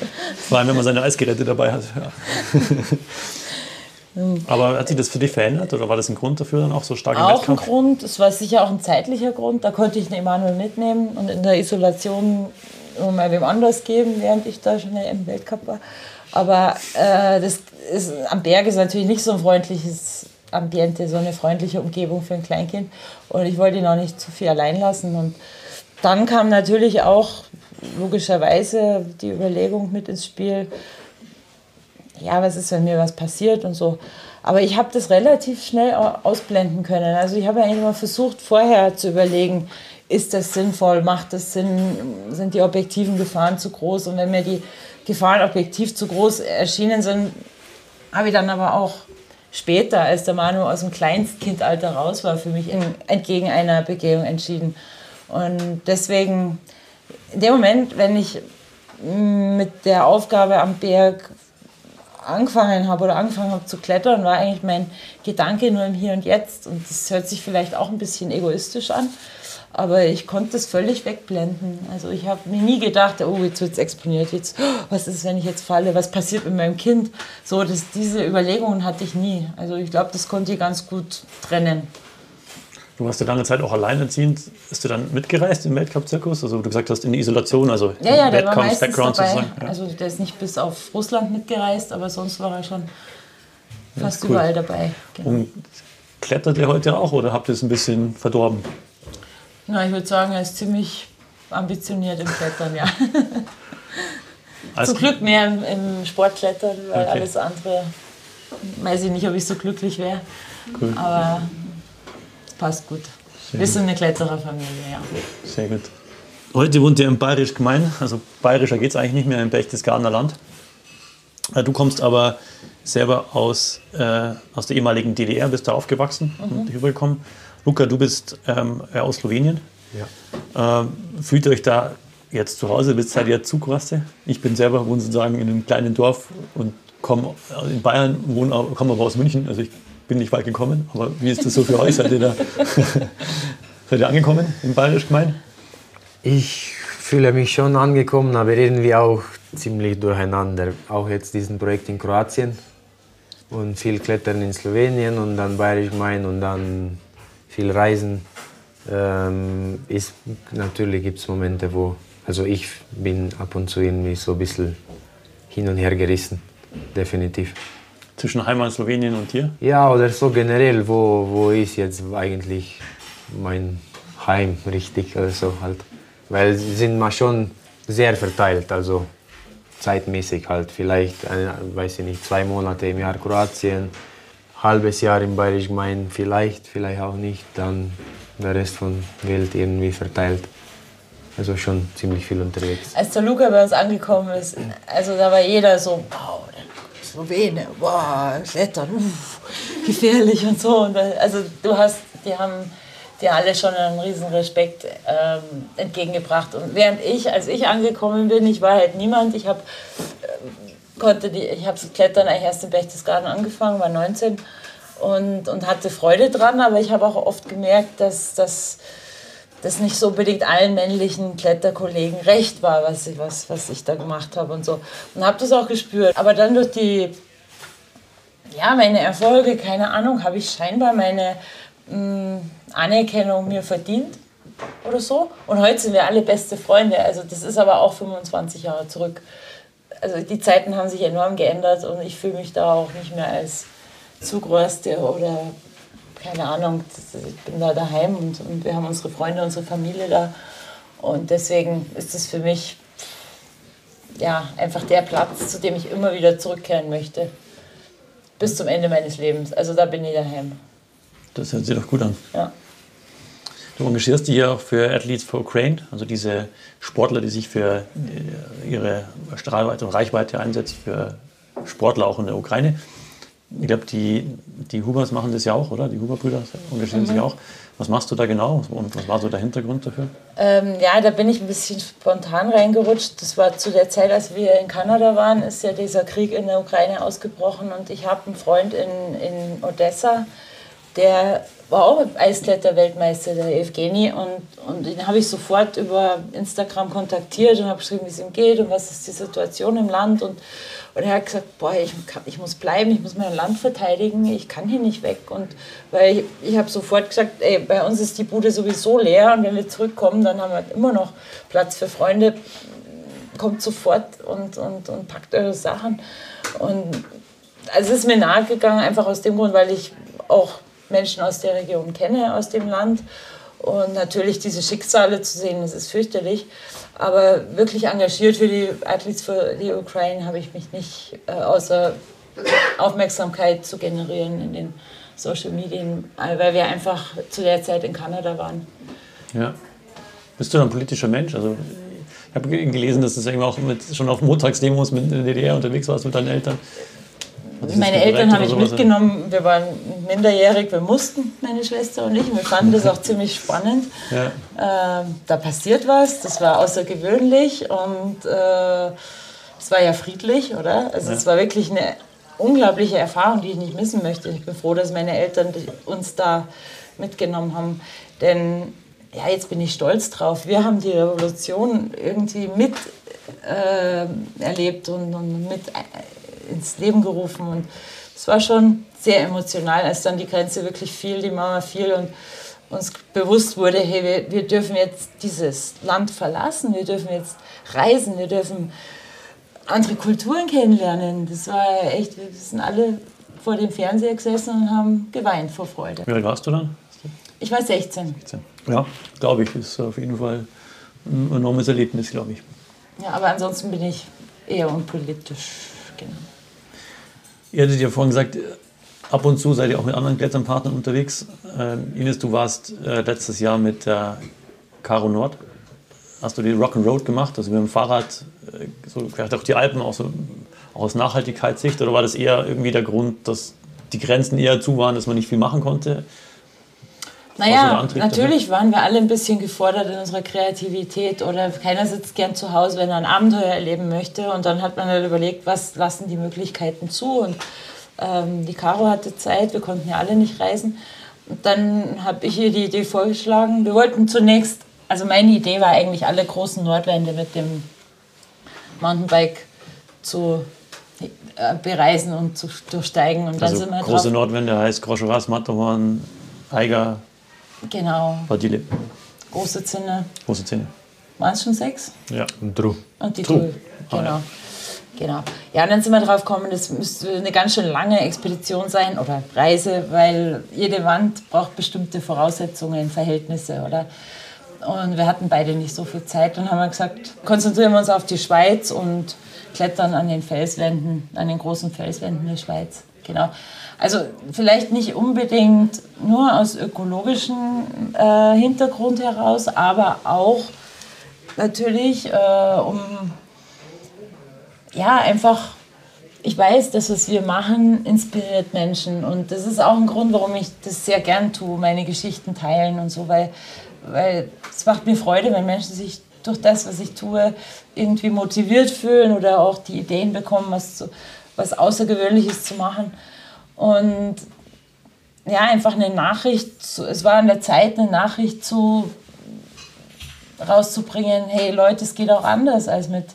Vor allem, wenn man seine Eisgeräte dabei hat. Ja. Aber hat sich das für dich verändert oder war das ein Grund dafür dann auch so stark im auch Wettkampf? Auch ein Grund, es war sicher auch ein zeitlicher Grund. Da konnte ich den Emanuel mitnehmen und in der Isolation mal wem anders geben, während ich da schon im Weltcup war. Aber äh, das ist, am Berg ist natürlich nicht so ein freundliches Ambiente, so eine freundliche Umgebung für ein Kleinkind. Und ich wollte ihn auch nicht zu viel allein lassen. Und dann kam natürlich auch logischerweise die Überlegung mit ins Spiel, ja, was ist, wenn mir was passiert und so. Aber ich habe das relativ schnell ausblenden können. Also ich habe eigentlich immer versucht, vorher zu überlegen, ist das sinnvoll, macht das Sinn, sind die objektiven Gefahren zu groß? Und wenn mir die Gefahren objektiv zu groß erschienen sind, habe ich dann aber auch später, als der Manu aus dem Kleinstkindalter raus war, für mich entgegen einer Begehung entschieden. Und deswegen, in dem Moment, wenn ich mit der Aufgabe am Berg angefangen habe oder angefangen habe zu klettern, war eigentlich mein Gedanke nur im Hier und Jetzt. Und das hört sich vielleicht auch ein bisschen egoistisch an, aber ich konnte das völlig wegblenden. Also ich habe mir nie gedacht, oh, jetzt wird es exponiert, jetzt, was ist, wenn ich jetzt falle, was passiert mit meinem Kind? So, das, diese Überlegungen hatte ich nie. Also ich glaube, das konnte ich ganz gut trennen. Du warst ja lange Zeit auch alleinerziehend. Bist du dann mitgereist im Weltcup-Zirkus? Also du gesagt hast, in Isolation, also ja, ja, Wettkampf-Background sozusagen. Ja. Also der ist nicht bis auf Russland mitgereist, aber sonst war er schon fast cool. überall dabei. Genau. Und klettert ihr heute auch oder habt ihr es ein bisschen verdorben? Na, ich würde sagen, er ist ziemlich ambitioniert im Klettern, ja. Zum Glück mehr im, im Sportklettern, weil okay. alles andere weiß ich nicht, ob ich so glücklich wäre. Cool. Aber passt gut. Sehr Wir sind eine Klettererfamilie, ja. Sehr gut. Heute wohnt ihr im Bayerisch Gemein, also bayerischer geht es eigentlich nicht mehr, im Berchtesgadener Land. Äh, du kommst aber selber aus, äh, aus der ehemaligen DDR, bist da aufgewachsen mhm. und rübergekommen. Luca, du bist ähm, aus Slowenien. Ja. Ähm, fühlt ihr euch da jetzt zu Hause? Bist seid ihr Zugwasse? Ich bin selber wohne sozusagen in einem kleinen Dorf und komme in Bayern, komme aber aus München. Also ich bin nicht weit gekommen. Aber wie ist das so für euch? Seid ihr da seid ihr angekommen im Bayerisch gemein? Ich fühle mich schon angekommen, aber irgendwie auch ziemlich durcheinander. Auch jetzt diesen Projekt in Kroatien und viel Klettern in Slowenien und dann Bayerisch Main und dann viel Reisen. Ähm, ist, natürlich gibt es Momente, wo, also ich bin ab und zu irgendwie so ein bisschen hin und her gerissen, definitiv. Zwischen Heimat Slowenien und hier? Ja, oder so generell, wo, wo ist jetzt eigentlich mein Heim richtig oder so halt. Weil sie sind mal schon sehr verteilt, also zeitmäßig halt. Vielleicht, äh, weiß ich nicht, zwei Monate im Jahr Kroatien, halbes Jahr im Bayerisch Main, vielleicht, vielleicht auch nicht. Dann der Rest von Welt irgendwie verteilt. Also schon ziemlich viel unterwegs. Als der Luca bei uns angekommen ist, also da war jeder so, wow, Slowene, wow, Klettern, uff, gefährlich und so. Und also du hast, die haben dir alle schon einen riesen Respekt ähm, entgegengebracht. Und während ich, als ich angekommen bin, ich war halt niemand, ich habe äh, konnte die, ich habe das Klettern eigentlich erst im Berchtesgaden angefangen, war 19 und, und hatte Freude dran, aber ich habe auch oft gemerkt, dass das das nicht so unbedingt allen männlichen Kletterkollegen recht war, was ich, was, was ich da gemacht habe und so. Und habe das auch gespürt. Aber dann durch die, ja, meine Erfolge, keine Ahnung, habe ich scheinbar meine mh, mm, Anerkennung mir verdient oder so. Und heute sind wir alle beste Freunde. Also das ist aber auch 25 Jahre zurück. Also die Zeiten haben sich enorm geändert und ich fühle mich da auch nicht mehr als Zugröste oder keine Ahnung, ich bin da daheim und, und wir haben unsere Freunde, unsere Familie da. Und deswegen ist es für mich ja, einfach der Platz, zu dem ich immer wieder zurückkehren möchte. Bis zum Ende meines Lebens. Also da bin ich daheim. Das hört sich doch gut an. Ja. Du engagierst dich ja auch für Athletes for Ukraine, also diese Sportler, die sich für äh, ihre Strahlweite und Reichweite einsetzen, für Sportler auch in der Ukraine. Ich glaube, die, die Hubers machen das ja auch, oder? Die Huber-Brüder engagieren mhm. sich auch. Was machst du da genau und was war so der Hintergrund dafür? Ähm, ja, da bin ich ein bisschen spontan reingerutscht. Das war zu der Zeit, als wir in Kanada waren, ist ja dieser Krieg in der Ukraine ausgebrochen und ich habe einen Freund in, in Odessa, der war auch Eiskletter-Weltmeister, der Evgeni. Und, und den habe ich sofort über Instagram kontaktiert und habe geschrieben, wie es ihm geht und was ist die Situation im Land. Und, und er hat gesagt, boah, ich, ich muss bleiben, ich muss mein Land verteidigen, ich kann hier nicht weg. Und weil ich, ich habe sofort gesagt, ey, bei uns ist die Bude sowieso leer und wenn wir zurückkommen, dann haben wir immer noch Platz für Freunde. Kommt sofort und, und, und packt eure Sachen. Und also es ist mir nahegegangen, einfach aus dem Grund, weil ich auch Menschen aus der Region kenne, aus dem Land. Und natürlich diese Schicksale zu sehen, das ist fürchterlich. Aber wirklich engagiert für die Athletes für die Ukraine habe ich mich nicht, äh, außer Aufmerksamkeit zu generieren in den Social Medien, weil wir einfach zu der Zeit in Kanada waren. Ja. Bist du ein politischer Mensch? Also ich habe gelesen, dass du auch mit, schon auf Montagsdemos mit in der DDR unterwegs warst mit deinen Eltern. Meine Eltern habe ich mitgenommen. Wir waren minderjährig, wir mussten, meine Schwester und ich. Wir fanden das auch ziemlich spannend. Ja. Äh, da passiert was, das war außergewöhnlich und äh, es war ja friedlich, oder? Also ja. es war wirklich eine unglaubliche Erfahrung, die ich nicht missen möchte. Ich bin froh, dass meine Eltern uns da mitgenommen haben. Denn ja, jetzt bin ich stolz drauf. Wir haben die Revolution irgendwie mit äh, erlebt und, und mit ins Leben gerufen. Und es war schon sehr emotional, als dann die Grenze wirklich fiel, die Mauer fiel und uns bewusst wurde, hey, wir, wir dürfen jetzt dieses Land verlassen, wir dürfen jetzt reisen, wir dürfen andere Kulturen kennenlernen. Das war echt, wir sind alle vor dem Fernseher gesessen und haben geweint vor Freude. Wie alt warst du dann? Ich war 16. 16. Ja, glaube ich, ist auf jeden Fall ein enormes Erlebnis, glaube ich. Ja, aber ansonsten bin ich eher unpolitisch. Genau. Ihr hattet ja vorhin gesagt, ab und zu seid ihr auch mit anderen Kletternpartnern unterwegs. Ähm, Ines, du warst äh, letztes Jahr mit der Caro Nord. Hast du die Rock'n'Road gemacht, also mit dem Fahrrad, äh, so vielleicht auch die Alpen, auch, so, aus Nachhaltigkeitssicht? Oder war das eher irgendwie der Grund, dass die Grenzen eher zu waren, dass man nicht viel machen konnte? Naja, natürlich dafür? waren wir alle ein bisschen gefordert in unserer Kreativität oder keiner sitzt gern zu Hause, wenn er ein Abenteuer erleben möchte. Und dann hat man halt überlegt, was lassen die Möglichkeiten zu. Und ähm, die Caro hatte Zeit, wir konnten ja alle nicht reisen. Und dann habe ich ihr die Idee vorgeschlagen. Wir wollten zunächst, also meine Idee war eigentlich, alle großen Nordwände mit dem Mountainbike zu äh, bereisen und zu durchsteigen. Und also dann sind wir große drauf, Nordwände heißt Groscheras, Matterhorn, Eiger, genau. Badile. Große Zinne. Große Zinne. Waren es schon sechs? Ja. Und Tru. Und die Tru, genau. Ah, ja. Genau. Ja, und dann sind wir drauf gekommen, das müsste eine ganz schön lange Expedition sein oder Reise, weil jede Wand braucht bestimmte Voraussetzungen, Verhältnisse, oder? Und wir hatten beide nicht so viel Zeit. Dann haben wir gesagt, konzentrieren wir uns auf die Schweiz und klettern an den Felswänden, an den großen Felswänden der Schweiz. Genau. Also vielleicht nicht unbedingt nur aus ökologischem äh, Hintergrund heraus, aber auch natürlich äh, um ja einfach ich weiß, dass was wir machen inspiriert Menschen und das ist auch ein Grund, warum ich das sehr gern tue, meine Geschichten teilen und so, weil weil es macht mir Freude, wenn Menschen sich durch das, was ich tue, irgendwie motiviert fühlen oder auch die Ideen bekommen, was, zu, was Außergewöhnliches zu machen. Und ja, einfach eine Nachricht, zu, es war an der Zeit, eine Nachricht zu, rauszubringen, hey Leute, es geht auch anders als mit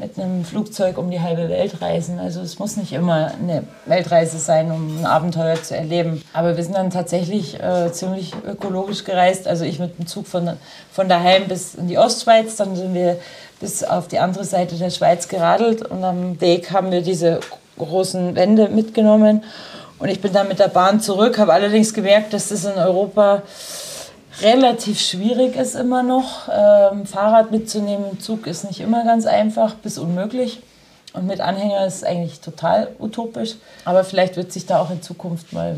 mit einem Flugzeug um die halbe Welt reisen. Also es muss nicht immer eine Weltreise sein, um ein Abenteuer zu erleben. Aber wir sind dann tatsächlich äh, ziemlich ökologisch gereist. Also ich mit dem Zug von, von daheim bis in die Ostschweiz, dann sind wir bis auf die andere Seite der Schweiz geradelt und am Weg haben wir diese großen Wände mitgenommen. Und ich bin dann mit der Bahn zurück, habe allerdings gemerkt, dass das in Europa relativ schwierig ist immer noch. Ähm, Fahrrad mitzunehmen im Zug ist nicht immer ganz einfach, bis unmöglich. Und mit Anhänger ist es eigentlich total utopisch. Aber vielleicht wird sich da auch in Zukunft mal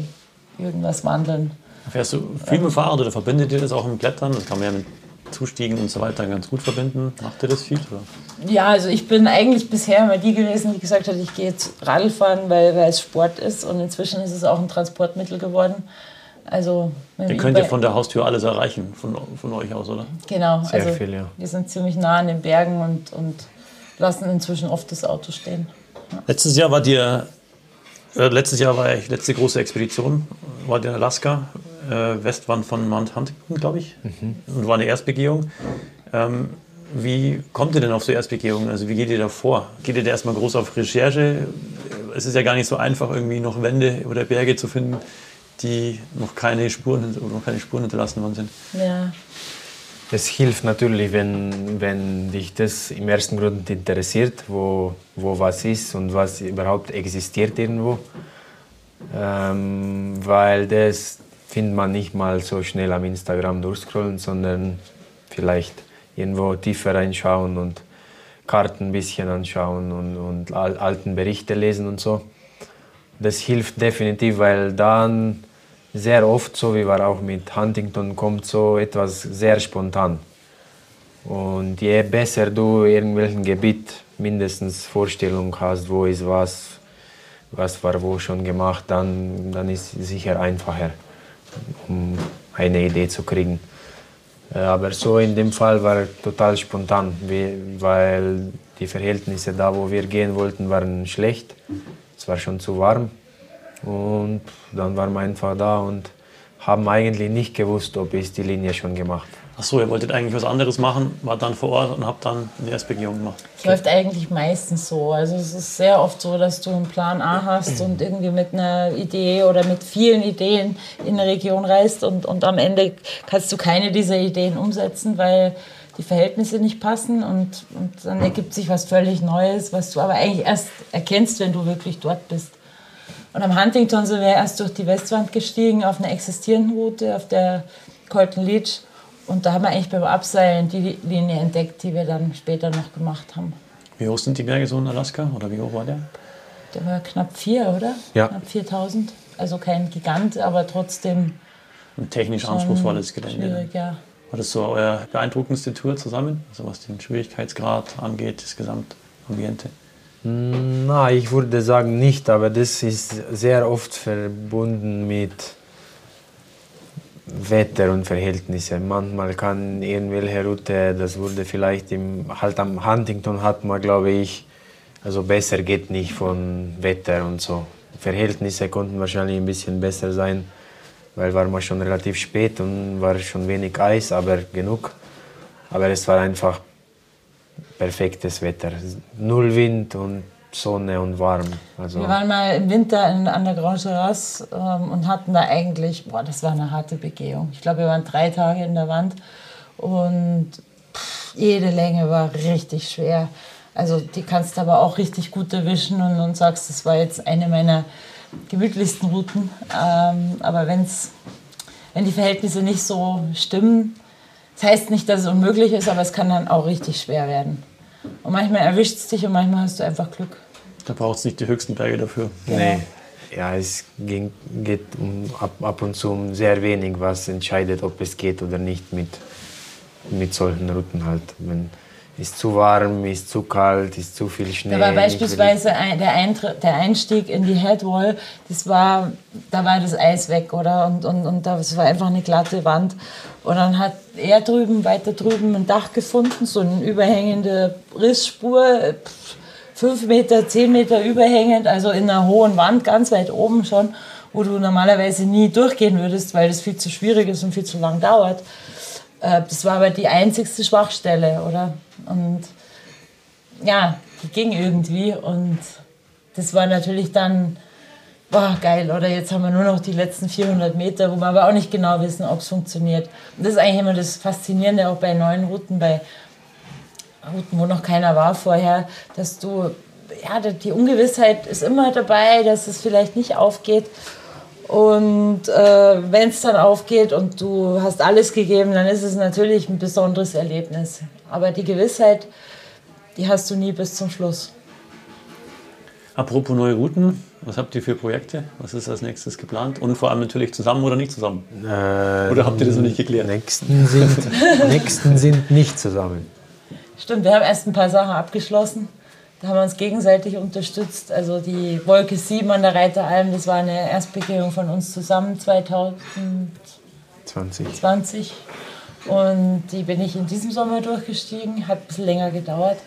irgendwas wandeln. Fährst du viel mit Fahrrad oder verbindet ihr das auch mit Klettern? Das kann man ja mit Zustiegen und so weiter ganz gut verbinden. Macht ihr das viel? Oder? Ja, also ich bin eigentlich bisher immer die gewesen, die gesagt hat, ich gehe jetzt Radfahren, weil, weil es Sport ist. Und inzwischen ist es auch ein Transportmittel geworden. Also, Ihr könnt ja von der Haustür alles erreichen, von, von euch aus, oder? Genau, Sehr also viel, ja. wir sind ziemlich nah an den Bergen und, und lassen inzwischen oft das Auto stehen. Ja. Letztes Jahr war dir, äh, letztes Jahr war ich letzte große Expedition, war dir in Alaska, äh, Westwand von Mount Huntington, glaube ich, mhm. und war eine Erstbegehung. Ähm, wie kommt ihr denn auf so Erstbegehungen? Also wie geht ihr da vor? Geht ihr da erstmal groß auf Recherche? Es ist ja gar nicht so einfach, irgendwie noch Wände oder Berge zu finden die noch keine Spuren, noch keine Spuren hinterlassen worden sind. Ja. Es hilft natürlich, wenn, wenn dich das im ersten Grund interessiert, wo, wo was ist und was überhaupt existiert irgendwo. Ähm, weil das findet man nicht mal so schnell am Instagram durchscrollen, sondern vielleicht irgendwo tiefer reinschauen und Karten ein bisschen anschauen und, und alten Berichte lesen und so. Das hilft definitiv, weil dann sehr oft, so wie war auch mit Huntington, kommt so etwas sehr spontan. Und je besser du irgendwelchen Gebiet mindestens Vorstellung hast, wo ist was, was war wo schon gemacht, dann, dann ist es sicher einfacher, um eine Idee zu kriegen. Äh, aber so in dem Fall war total spontan, weil die Verhältnisse da, wo wir gehen wollten, waren schlecht. Es war schon zu warm und dann waren wir einfach da und haben eigentlich nicht gewusst, ob ich die Linie schon gemacht. Ach so, ihr wolltet eigentlich was anderes machen, war dann vor Ort und habt dann eine Erstbegehung gemacht. Es läuft eigentlich meistens so. Also es ist sehr oft so, dass du einen Plan A hast und irgendwie mit einer Idee oder mit vielen Ideen in eine Region reist und, und am Ende kannst du keine dieser Ideen umsetzen, weil die Verhältnisse nicht passen und, und dann ergibt sich was völlig Neues, was du aber eigentlich erst erkennst, wenn du wirklich dort bist. Und am Huntington sind wir erst durch die Westwand gestiegen auf einer existierenden Route, auf der Colton Leach. Und da haben wir eigentlich beim Abseilen die Linie entdeckt, die wir dann später noch gemacht haben. Wie hoch sind die Berge so in Alaska? Oder wie hoch war der? Der war knapp vier, oder? Ja. Knapp 4000. Also kein Gigant, aber trotzdem. Ein technisch anspruchsvolles Gelände. Schwierig, ja. War das so euer beeindruckendste Tour zusammen? Also was den Schwierigkeitsgrad angeht, das Gesamtambiente? Na, ich würde sagen nicht, aber das ist sehr oft verbunden mit Wetter und Verhältnissen. Manchmal kann irgendwelche Route, das wurde vielleicht im, halt am Huntington hat man, glaube ich, also besser geht nicht von Wetter und so. Verhältnisse konnten wahrscheinlich ein bisschen besser sein, weil war man schon relativ spät und war schon wenig Eis, aber genug. Aber es war einfach perfektes Wetter. Null Wind und Sonne und warm. Also Wir waren mal im Winter in, an der Grand Terrasse ähm, und hatten da eigentlich, boah, das war eine harte Begehung. Ich glaube, wir waren drei Tage in der Wand und pff, jede Länge war richtig schwer. Also die kannst du aber auch richtig gut erwischen und, und sagst, das war jetzt eine meiner gemütlichsten Routen. Ähm, aber wenn's, wenn die Verhältnisse nicht so stimmen, das heißt nicht, dass es unmöglich ist, aber es kann dann auch richtig schwer werden. Und manchmal erwischt es dich und manchmal hast du einfach Glück. Da braucht es nicht die höchsten Berge dafür. Nee. Ja, es ging, geht um, ab, ab und zu um sehr wenig, was entscheidet, ob es geht oder nicht mit, mit solchen Routen halt. Wenn ist zu warm, ist zu kalt, ist zu viel Schnee. Da war beispielsweise ein, der, Eintritt, der Einstieg in die Headwall, das war, da war das Eis weg, oder? Und, und, und das war einfach eine glatte Wand. Und dann hat er drüben, weiter drüben, ein Dach gefunden, so eine überhängende Rissspur, fünf Meter, zehn Meter überhängend, also in einer hohen Wand, ganz weit oben schon, wo du normalerweise nie durchgehen würdest, weil das viel zu schwierig ist und viel zu lang dauert. Äh, Das war aber die einzigste Schwachstelle, oder? Und ja, die ging irgendwie und das war natürlich dann, boah, geil, oder jetzt haben wir nur noch die letzten 400 Meter, wo wir aber auch nicht genau wissen, ob es funktioniert. Und das ist eigentlich immer das Faszinierende auch bei neuen Routen, bei Routen, wo noch keiner war vorher, dass du, ja, die Ungewissheit ist immer dabei, dass es vielleicht nicht aufgeht. Und äh, wenn es dann aufgeht und du hast alles gegeben, dann ist es natürlich ein besonderes Erlebnis. Aber die Gewissheit, die hast du nie bis zum Schluss. Apropos neue Routen, was habt ihr für Projekte? Was ist als nächstes geplant? Und vor allem natürlich zusammen oder nicht zusammen? Äh, Oder habt ihr das noch nicht geklärt? Nächsten sind, nächsten sind nicht zusammen. Stimmt, wir haben erst ein paar Sachen abgeschlossen. Da haben wir uns gegenseitig unterstützt. Also die Wolke 7 an der Reiteralm, das war eine Erstbegehung von uns zusammen 2020. 20. Und die bin ich in diesem Sommer durchgestiegen, hat ein bisschen länger gedauert.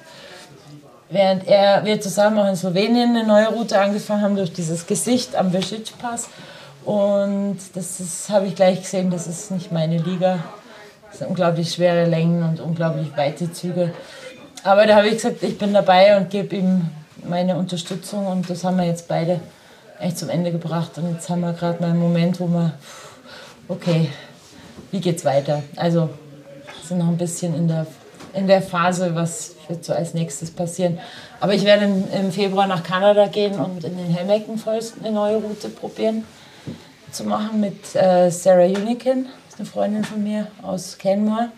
Während er, wir zusammen auch in Slowenien eine neue Route angefangen haben durch dieses Gesicht am Vesic-Pass. Und das habe ich gleich gesehen, das ist nicht meine Liga. Das sind unglaublich schwere Längen und unglaublich weite Züge. Aber da habe ich gesagt, ich bin dabei und gebe ihm meine Unterstützung und das haben wir jetzt beide echt zum Ende gebracht. Und jetzt haben wir gerade mal einen Moment, wo wir, okay, wie geht's weiter? Also sind noch ein bisschen in der, in der Phase, was wird so als nächstes passieren. Aber ich werde im, im Februar nach Kanada gehen und in den Falls eine neue Route probieren zu machen mit äh, Sarah Unikin, eine Freundin von mir aus Kenmore.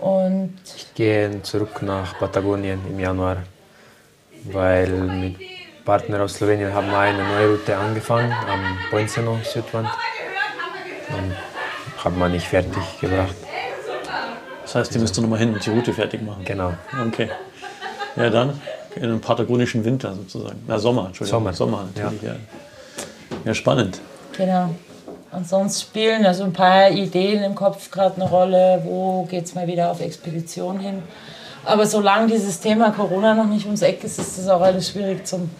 Und gehen zurück nach Patagonien im Januar, weil mit Partner aus Slowenien haben wir eine neue Route angefangen am Poinseno Südwand und haben wir nicht fertig gebracht. Das heißt, ihr müsst noch mal hin und die Route fertig machen. Genau. Okay. Ja, dann in einem patagonischen Winter sozusagen. Na, Sommer, Entschuldigung. Sommer. Sommer natürlich, ja. Ja, spannend. Genau. Und sonst spielen also ein paar Ideen im Kopf gerade eine Rolle. Wo geht es mal wieder auf Expedition hin? Aber solange dieses Thema Corona noch nicht ums Eck ist, ist das auch alles schwierig zum.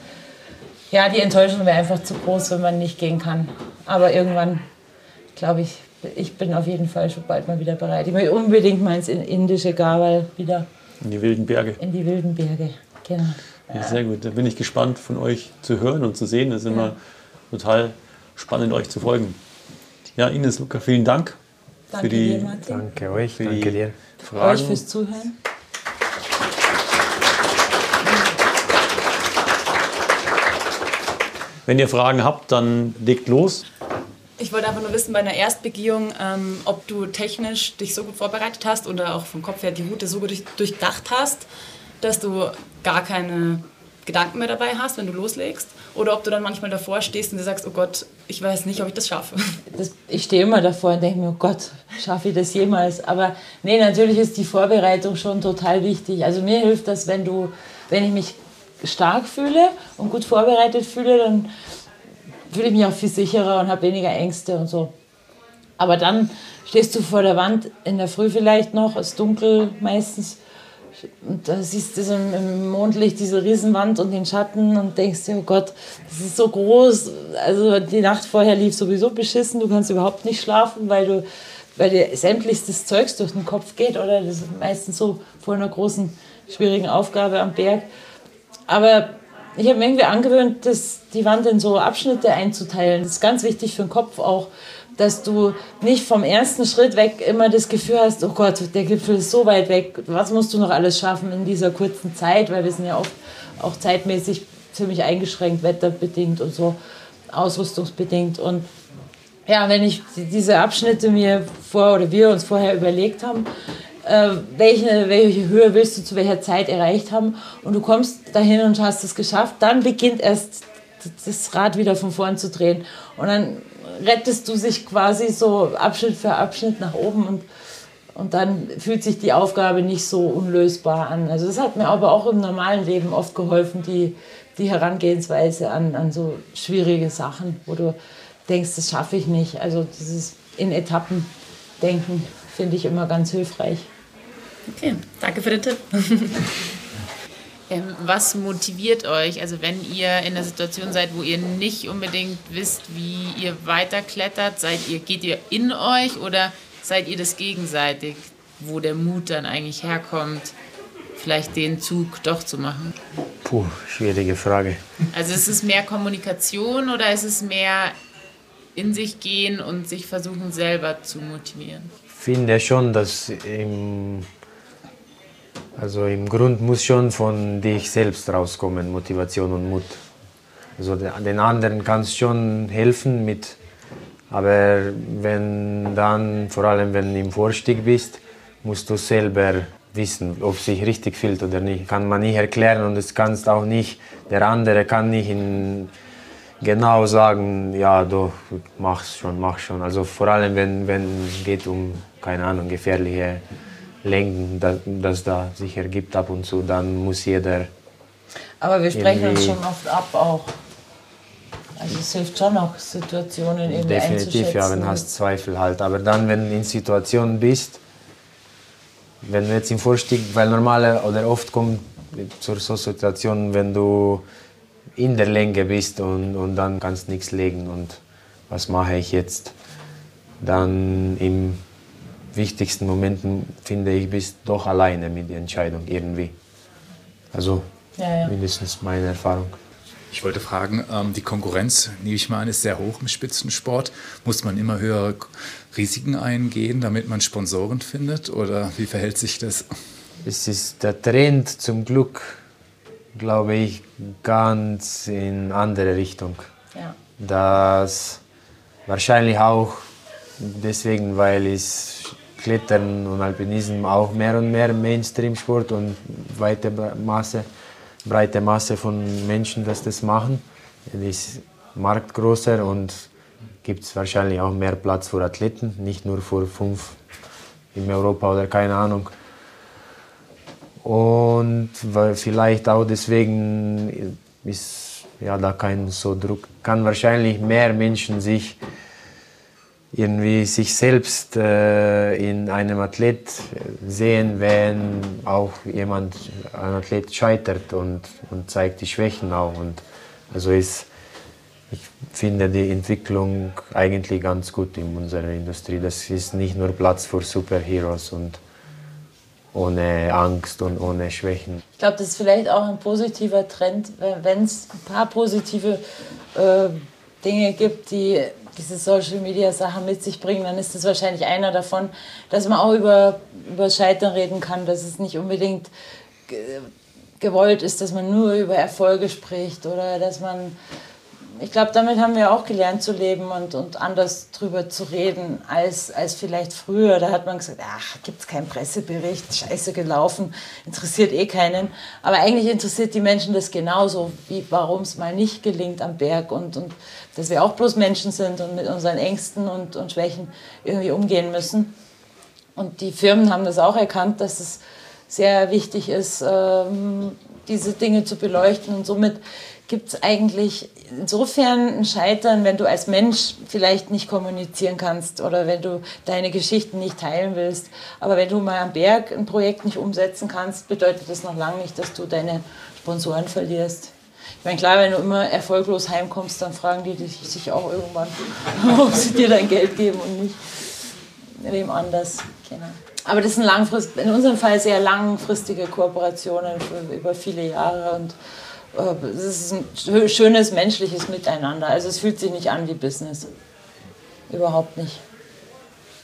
Ja, die Enttäuschung wäre einfach zu groß, wenn man nicht gehen kann. Aber irgendwann, glaube ich, ich bin auf jeden Fall schon bald mal wieder bereit. Ich möchte unbedingt mal ins indische Gawal wieder In die wilden Berge. in die wilden Berge. Genau. Ja, sehr gut. Da bin ich gespannt, von euch zu hören und zu sehen. Es ist immer total spannend, euch zu folgen. Ja, Ines, Luca, vielen Dank Danke für die dir, Martin. Danke euch, Für danke dir. Fragen. Euch fürs Zuhören. Wenn ihr Fragen habt, dann legt los. Ich wollte einfach nur wissen bei einer Erstbegehung, ähm, ob du technisch dich so gut vorbereitet hast oder auch vom Kopf her die Route so gut durch, durchdacht hast, dass du gar keine Gedanken mehr dabei hast, wenn du loslegst. Oder ob du dann manchmal davor stehst und dir sagst, oh Gott, ich weiß nicht, ob ich das schaffe. das, ich stehe immer davor und denke mir, oh Gott, schaffe ich das jemals? Aber nee, natürlich ist die Vorbereitung schon total wichtig. Also mir hilft das, wenn du, wenn ich mich stark fühle und gut vorbereitet fühle, dann fühle ich mich auch viel sicherer und habe weniger Ängste und so. Aber dann stehst du vor der Wand in der Früh vielleicht noch, ist dunkel meistens. Und da siehst du so im- Mondlicht diese Riesenwand und den Schatten und denkst dir, oh Gott, das ist so groß. Also die Nacht vorher lief sowieso beschissen, du kannst überhaupt nicht schlafen, weil du weil dir sämtlichstes Zeugs durch den Kopf geht oder das ist meistens so vor einer großen, schwierigen Aufgabe am Berg. Aber ich habe mir irgendwie angewöhnt, das, die Wand in so Abschnitte einzuteilen. Das ist ganz wichtig für den Kopf auch, dass du nicht vom ersten Schritt weg immer das Gefühl hast, oh Gott, der Gipfel ist so weit weg, was musst du noch alles schaffen in dieser kurzen Zeit, weil wir sind ja oft auch zeitmäßig ziemlich eingeschränkt, wetterbedingt und so, ausrüstungsbedingt. Und ja, wenn ich diese Abschnitte mir vor oder wir uns vorher überlegt haben, äh, welche, welche Höhe willst du zu welcher Zeit erreicht haben und du kommst dahin und hast es geschafft, dann beginnt erst das Rad wieder von vorn zu drehen. Und dann rettest du sich quasi so Abschnitt für Abschnitt nach oben und, und dann fühlt sich die Aufgabe nicht so unlösbar an. Also das hat mir aber auch im normalen Leben oft geholfen, die, die Herangehensweise an, an so schwierige Sachen, wo du denkst, das schaffe ich nicht. Also dieses in Etappen denken finde ich immer ganz hilfreich. Okay, danke für den Tipp. Ähm, was motiviert euch? Also wenn ihr in einer Situation seid, wo ihr nicht unbedingt wisst, wie ihr weiterklettert, seid ihr, geht ihr in euch oder seid ihr das gegenseitig, wo der Mut dann eigentlich herkommt, vielleicht den Zug doch zu machen? Puh, schwierige Frage. Also ist es mehr Kommunikation oder ist es mehr in sich gehen und sich versuchen selber zu motivieren? Ich finde schon, dass im also im Grund muss schon von dich selbst rauskommen, Motivation und Mut. Also den anderen kannst schon helfen mit, aber wenn dann, vor allem wenn du im Vorstieg bist, musst du selber wissen, ob es sich richtig fühlt oder nicht. Kann man nicht erklären und es kannst auch nicht, der andere kann nicht in, genau sagen, ja, du machst schon, mach schon. Also vor allem, wenn es geht um, keine Ahnung, gefährliche lenken, dass, das da sich ergibt ab und zu, dann muss jeder. Aber wir sprechen uns schon oft ab auch. Also es hilft schon auch, Situationen irgendwie Definitiv, ja, wenn du hast Zweifel halt. Aber dann, wenn du in Situationen bist, wenn du jetzt im Vorstieg, weil normale oder oft kommt zur so Situation, wenn du in der Länge bist und, und dann kannst nichts legen und was mache ich jetzt? Dann im wichtigsten Momenten, finde ich, bist doch alleine mit der Entscheidung irgendwie. Also ja, ja. mindestens meine Erfahrung. Ich wollte fragen, ähm, die Konkurrenz, nehme ich mal an, ist sehr hoch im Spitzensport. Muss man immer höhere Risiken eingehen, damit man Sponsoren findet? Oder wie verhält sich das? Es ist der Trend zum Glück, glaube ich, ganz in andere Richtung. Ja. Das wahrscheinlich auch deswegen, weil es Klettern und Alpinismus auch mehr und mehr Mainstream-Sport und weite Masse, breite Masse von Menschen, die das machen. Es ist Markt größer und gibt es wahrscheinlich auch mehr Platz für Athleten, nicht nur für fünf in Europa oder keine Ahnung. Und vielleicht auch deswegen ist ja da kein so Druck. Kann wahrscheinlich mehr Menschen sich irgendwie sich selbst äh, in einem Athlet sehen, wenn auch jemand, ein Athlet scheitert und, und zeigt die Schwächen auch. Und also ist, ich finde die Entwicklung eigentlich ganz gut in unserer Industrie. Das ist nicht nur Platz für Superheroes und ohne Angst und ohne Schwächen. Ich glaube, das ist vielleicht auch ein positiver Trend, wenn es ein paar positive äh, Dinge gibt, die diese Social Media Sachen mit sich bringen, dann ist das wahrscheinlich einer davon, dass man auch über, über Scheitern reden kann, dass es nicht unbedingt gewollt ist, dass man nur über Erfolge spricht oder dass man ich glaube, damit haben wir auch gelernt zu leben und, und anders drüber zu reden als, als vielleicht früher. Da hat man gesagt, ach, gibt es keinen Pressebericht, scheiße gelaufen, interessiert eh keinen. Aber eigentlich interessiert die Menschen das genauso, wie warum es mal nicht gelingt am Berg und, und dass wir auch bloß Menschen sind und mit unseren Ängsten und, und Schwächen irgendwie umgehen müssen. Und die Firmen haben das auch erkannt, dass es sehr wichtig ist, ähm, diese Dinge zu beleuchten und somit gibt es eigentlich insofern ein Scheitern, wenn du als Mensch vielleicht nicht kommunizieren kannst oder wenn du deine Geschichten nicht teilen willst. Aber wenn du mal am Berg ein Projekt nicht umsetzen kannst, bedeutet das noch lange nicht, dass du deine Sponsoren verlierst. Ich meine, klar, wenn du immer erfolglos heimkommst, dann fragen die sich auch irgendwann, ob sie dir dein Geld geben und nicht wem anders. Genau. Aber das sind langfristig, in unserem Fall sehr langfristige Kooperationen über viele Jahre und es ist ein schönes menschliches Miteinander. Also es fühlt sich nicht an wie Business. Überhaupt nicht.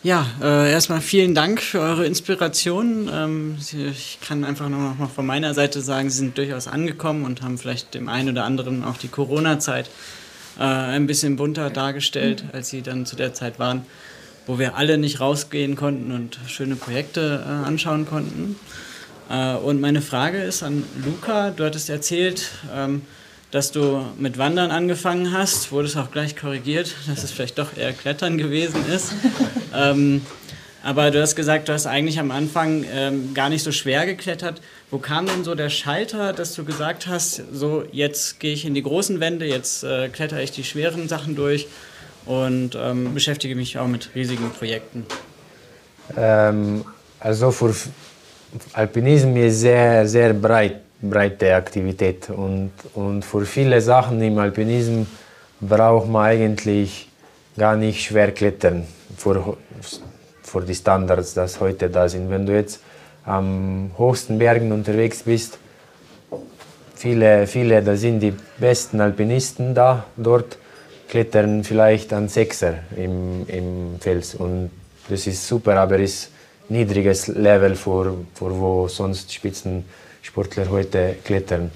Ja, äh, erstmal vielen Dank für eure Inspiration. Ähm, ich kann einfach nur noch mal von meiner Seite sagen, Sie sind durchaus angekommen und haben vielleicht dem einen oder anderen auch die Corona-Zeit äh, ein bisschen bunter dargestellt, als Sie dann zu der Zeit waren, wo wir alle nicht rausgehen konnten und schöne Projekte äh, anschauen konnten. Äh, und meine Frage ist an Luca, du hattest erzählt, ähm, dass du mit Wandern angefangen hast, wurde es auch gleich korrigiert, dass es vielleicht doch eher Klettern gewesen ist. ähm, aber du hast gesagt, du hast eigentlich am Anfang ähm, gar nicht so schwer geklettert. Wo kam denn so der Schalter, dass du gesagt hast, so jetzt gehe ich in die großen Wände, jetzt äh, klettere ich die schweren Sachen durch und beschäftige mich auch mit riesigen Projekten? Ähm, also für Alpinismus ist sehr, sehr breit breite Aktivität. Und, und für viele Sachen im Alpinismus braucht man eigentlich gar nicht schwer klettern für, für die Standards, die heute da sind. Wenn du jetzt am höchsten Bergen unterwegs bist, viele, viele, da sind die besten Alpinisten da, dort klettern vielleicht an Sechser im, im Fels. Und das ist super, aber ist niedriges Level für, für wo sonst Spitzen Sportler heute klettern.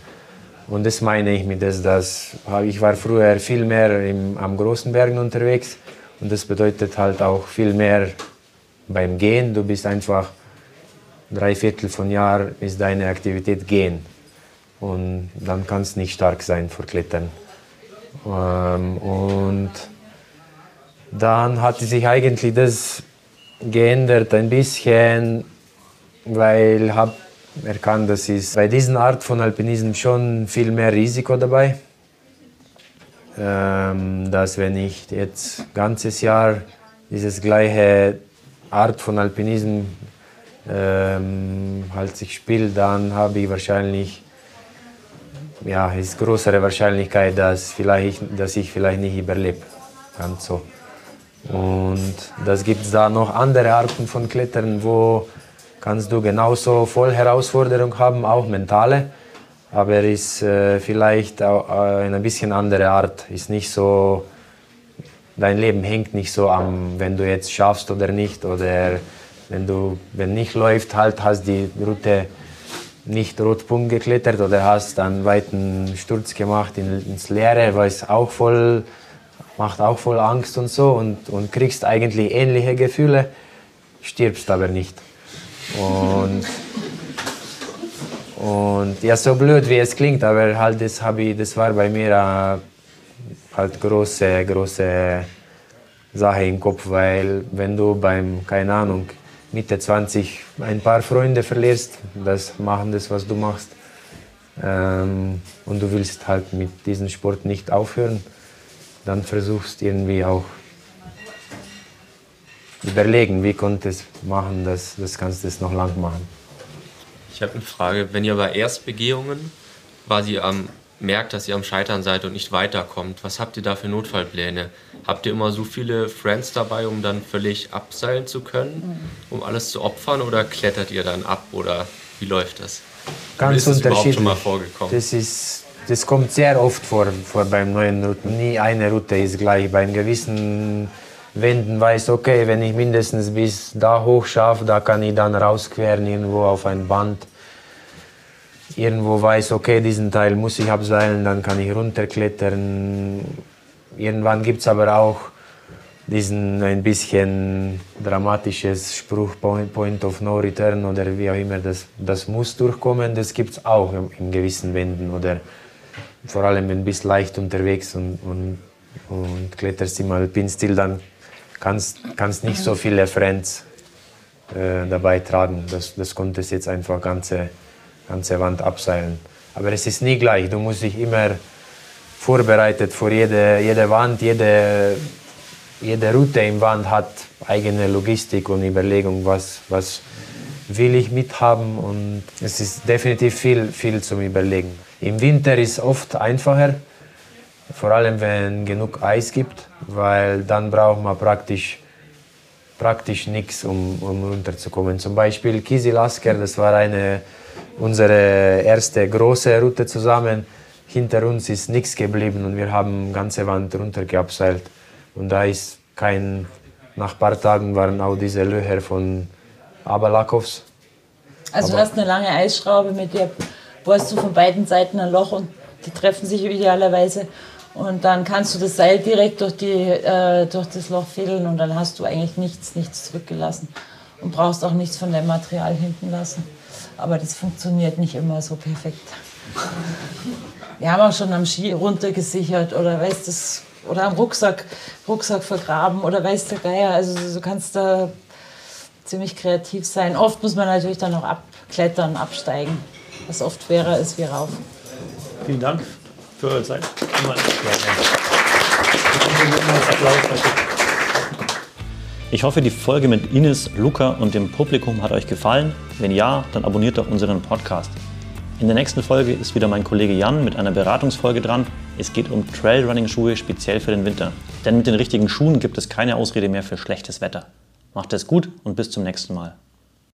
Und das meine ich mit das, dass ich war früher viel mehr im, am großen Bergen unterwegs und das bedeutet halt auch viel mehr beim Gehen. Du bist einfach drei Viertel von Jahr ist deine Aktivität Gehen und dann kann es nicht stark sein für Klettern. Ähm, und dann hat sich eigentlich das geändert ein bisschen, weil ich erkannt, dass ist bei dieser Art von Alpinismus schon viel mehr Risiko dabei. Ähm, dass wenn ich jetzt ganzes Jahr dieses gleiche Art von Alpinismus ähm, halt sich spiele, dann habe ich wahrscheinlich ja, ist größere Wahrscheinlichkeit, dass, vielleicht, dass ich vielleicht nicht überlebe. Ganz so. Und das gibt es da noch andere Arten von Klettern, wo kannst du genauso voll Herausforderung haben, auch mentale. Aber ist äh, vielleicht auch, äh, eine bisschen andere Art. Ist nicht so, dein Leben hängt nicht so am, wenn du jetzt schaffst oder nicht. Oder wenn du, wenn nicht läuft, halt hast die Route nicht Rotpunkt geklettert oder hast einen weiten Sturz gemacht ins Leere, was auch voll macht auch voll Angst und so und, und kriegst eigentlich ähnliche Gefühle, stirbst aber nicht. Und, und ja, so blöd wie es klingt, aber halt das, ich, das war bei mir äh, halt große, große Sache im Kopf, weil wenn du beim, keine Ahnung, Mitte 20 ein paar Freunde verlierst, das machen das, was du machst, ähm, und du willst halt mit diesem Sport nicht aufhören, dann versuchst irgendwie auch überlegen, wie konnte es machen, dass das kannst du es noch lang machen. Ich habe eine Frage, wenn ihr bei Erstbegehungen quasi am merkt, dass ihr am Scheitern seid und nicht weiterkommt, was habt ihr da für Notfallpläne? Habt ihr immer so viele Friends dabei, um dann völlig abseilen zu können, um alles zu opfern oder klettert ihr dann ab oder wie läuft das? Ganz ist das unterschiedlich. schon mal vorgekommen? Das, ist, das kommt sehr oft vor, vor beim neuen Routen. Nie eine Route ist gleich. Bei gewissen Wenden weiß, okay, wenn ich mindestens bis da hoch schaffe, da kann ich dann rausqueren irgendwo auf ein Band. Irgendwo weiß, okay, diesen Teil muss ich abseilen, dann kann ich runterklettern. Irgendwann gibt es aber auch diesen ein bisschen dramatisches Spruch Point of No Return oder wie auch immer, das, das muss durchkommen, das gibt es auch in, in, gewissen Wänden oder vor allem wenn du bist leicht unterwegs und, und, und kletterst im Alpinstil, dann kannst, kannst nicht so viele Friends äh, dabei tragen. Das, das konnte es jetzt einfach ganze, ganze Wand abseilen. Aber es ist nie gleich. Du musst dich immer vorbereitet vor jede, jede Wand, jede, jede Route im Wand hat eigene Logistik und Überlegung, was, was will ich mithaben und es ist definitiv viel, viel zum Überlegen. Im Winter ist es oft einfacher, vor allem wenn genug Eis gibt, weil dann braucht man praktisch, praktisch nichts, um, um runterzukommen. Zum Beispiel Kisilasker, das war eine, unsere erste große Route zusammen. hinter uns ist nichts geblieben und wir haben ganze Wand runtergeabseilt. Und da ist kein, nach ein paar Tagen waren auch diese Löcher von Abalakovs. Also du hast eine lange Eisschraube, mit der bohrst du von beiden Seiten ein Loch und die treffen sich idealerweise. Und dann kannst du das Seil direkt durch, die, äh, durch das Loch fädeln und dann hast du eigentlich nichts, nichts zurückgelassen und brauchst auch nichts von dem Material hinten lassen. Aber das funktioniert nicht immer so perfekt. Wir haben auch schon am Ski runtergesichert oder weißt das oder am Rucksack, Rucksack vergraben oder weiß der Geier. Also du kannst da ziemlich kreativ sein. Oft muss man natürlich dann auch abklettern, absteigen, was oft schwerer ist wie rauf. Vielen Dank für eure Zeit. Ich hoffe, die Folge mit Ines, Luca und dem Publikum hat euch gefallen. Wenn ja, dann abonniert doch unseren Podcast. In der nächsten Folge ist wieder mein Kollege Jan mit einer Beratungsfolge dran. Es geht um Trailrunning-Schuhe speziell für den Winter. Denn mit den richtigen Schuhen gibt es keine Ausrede mehr für schlechtes Wetter. Macht es gut und bis zum nächsten Mal.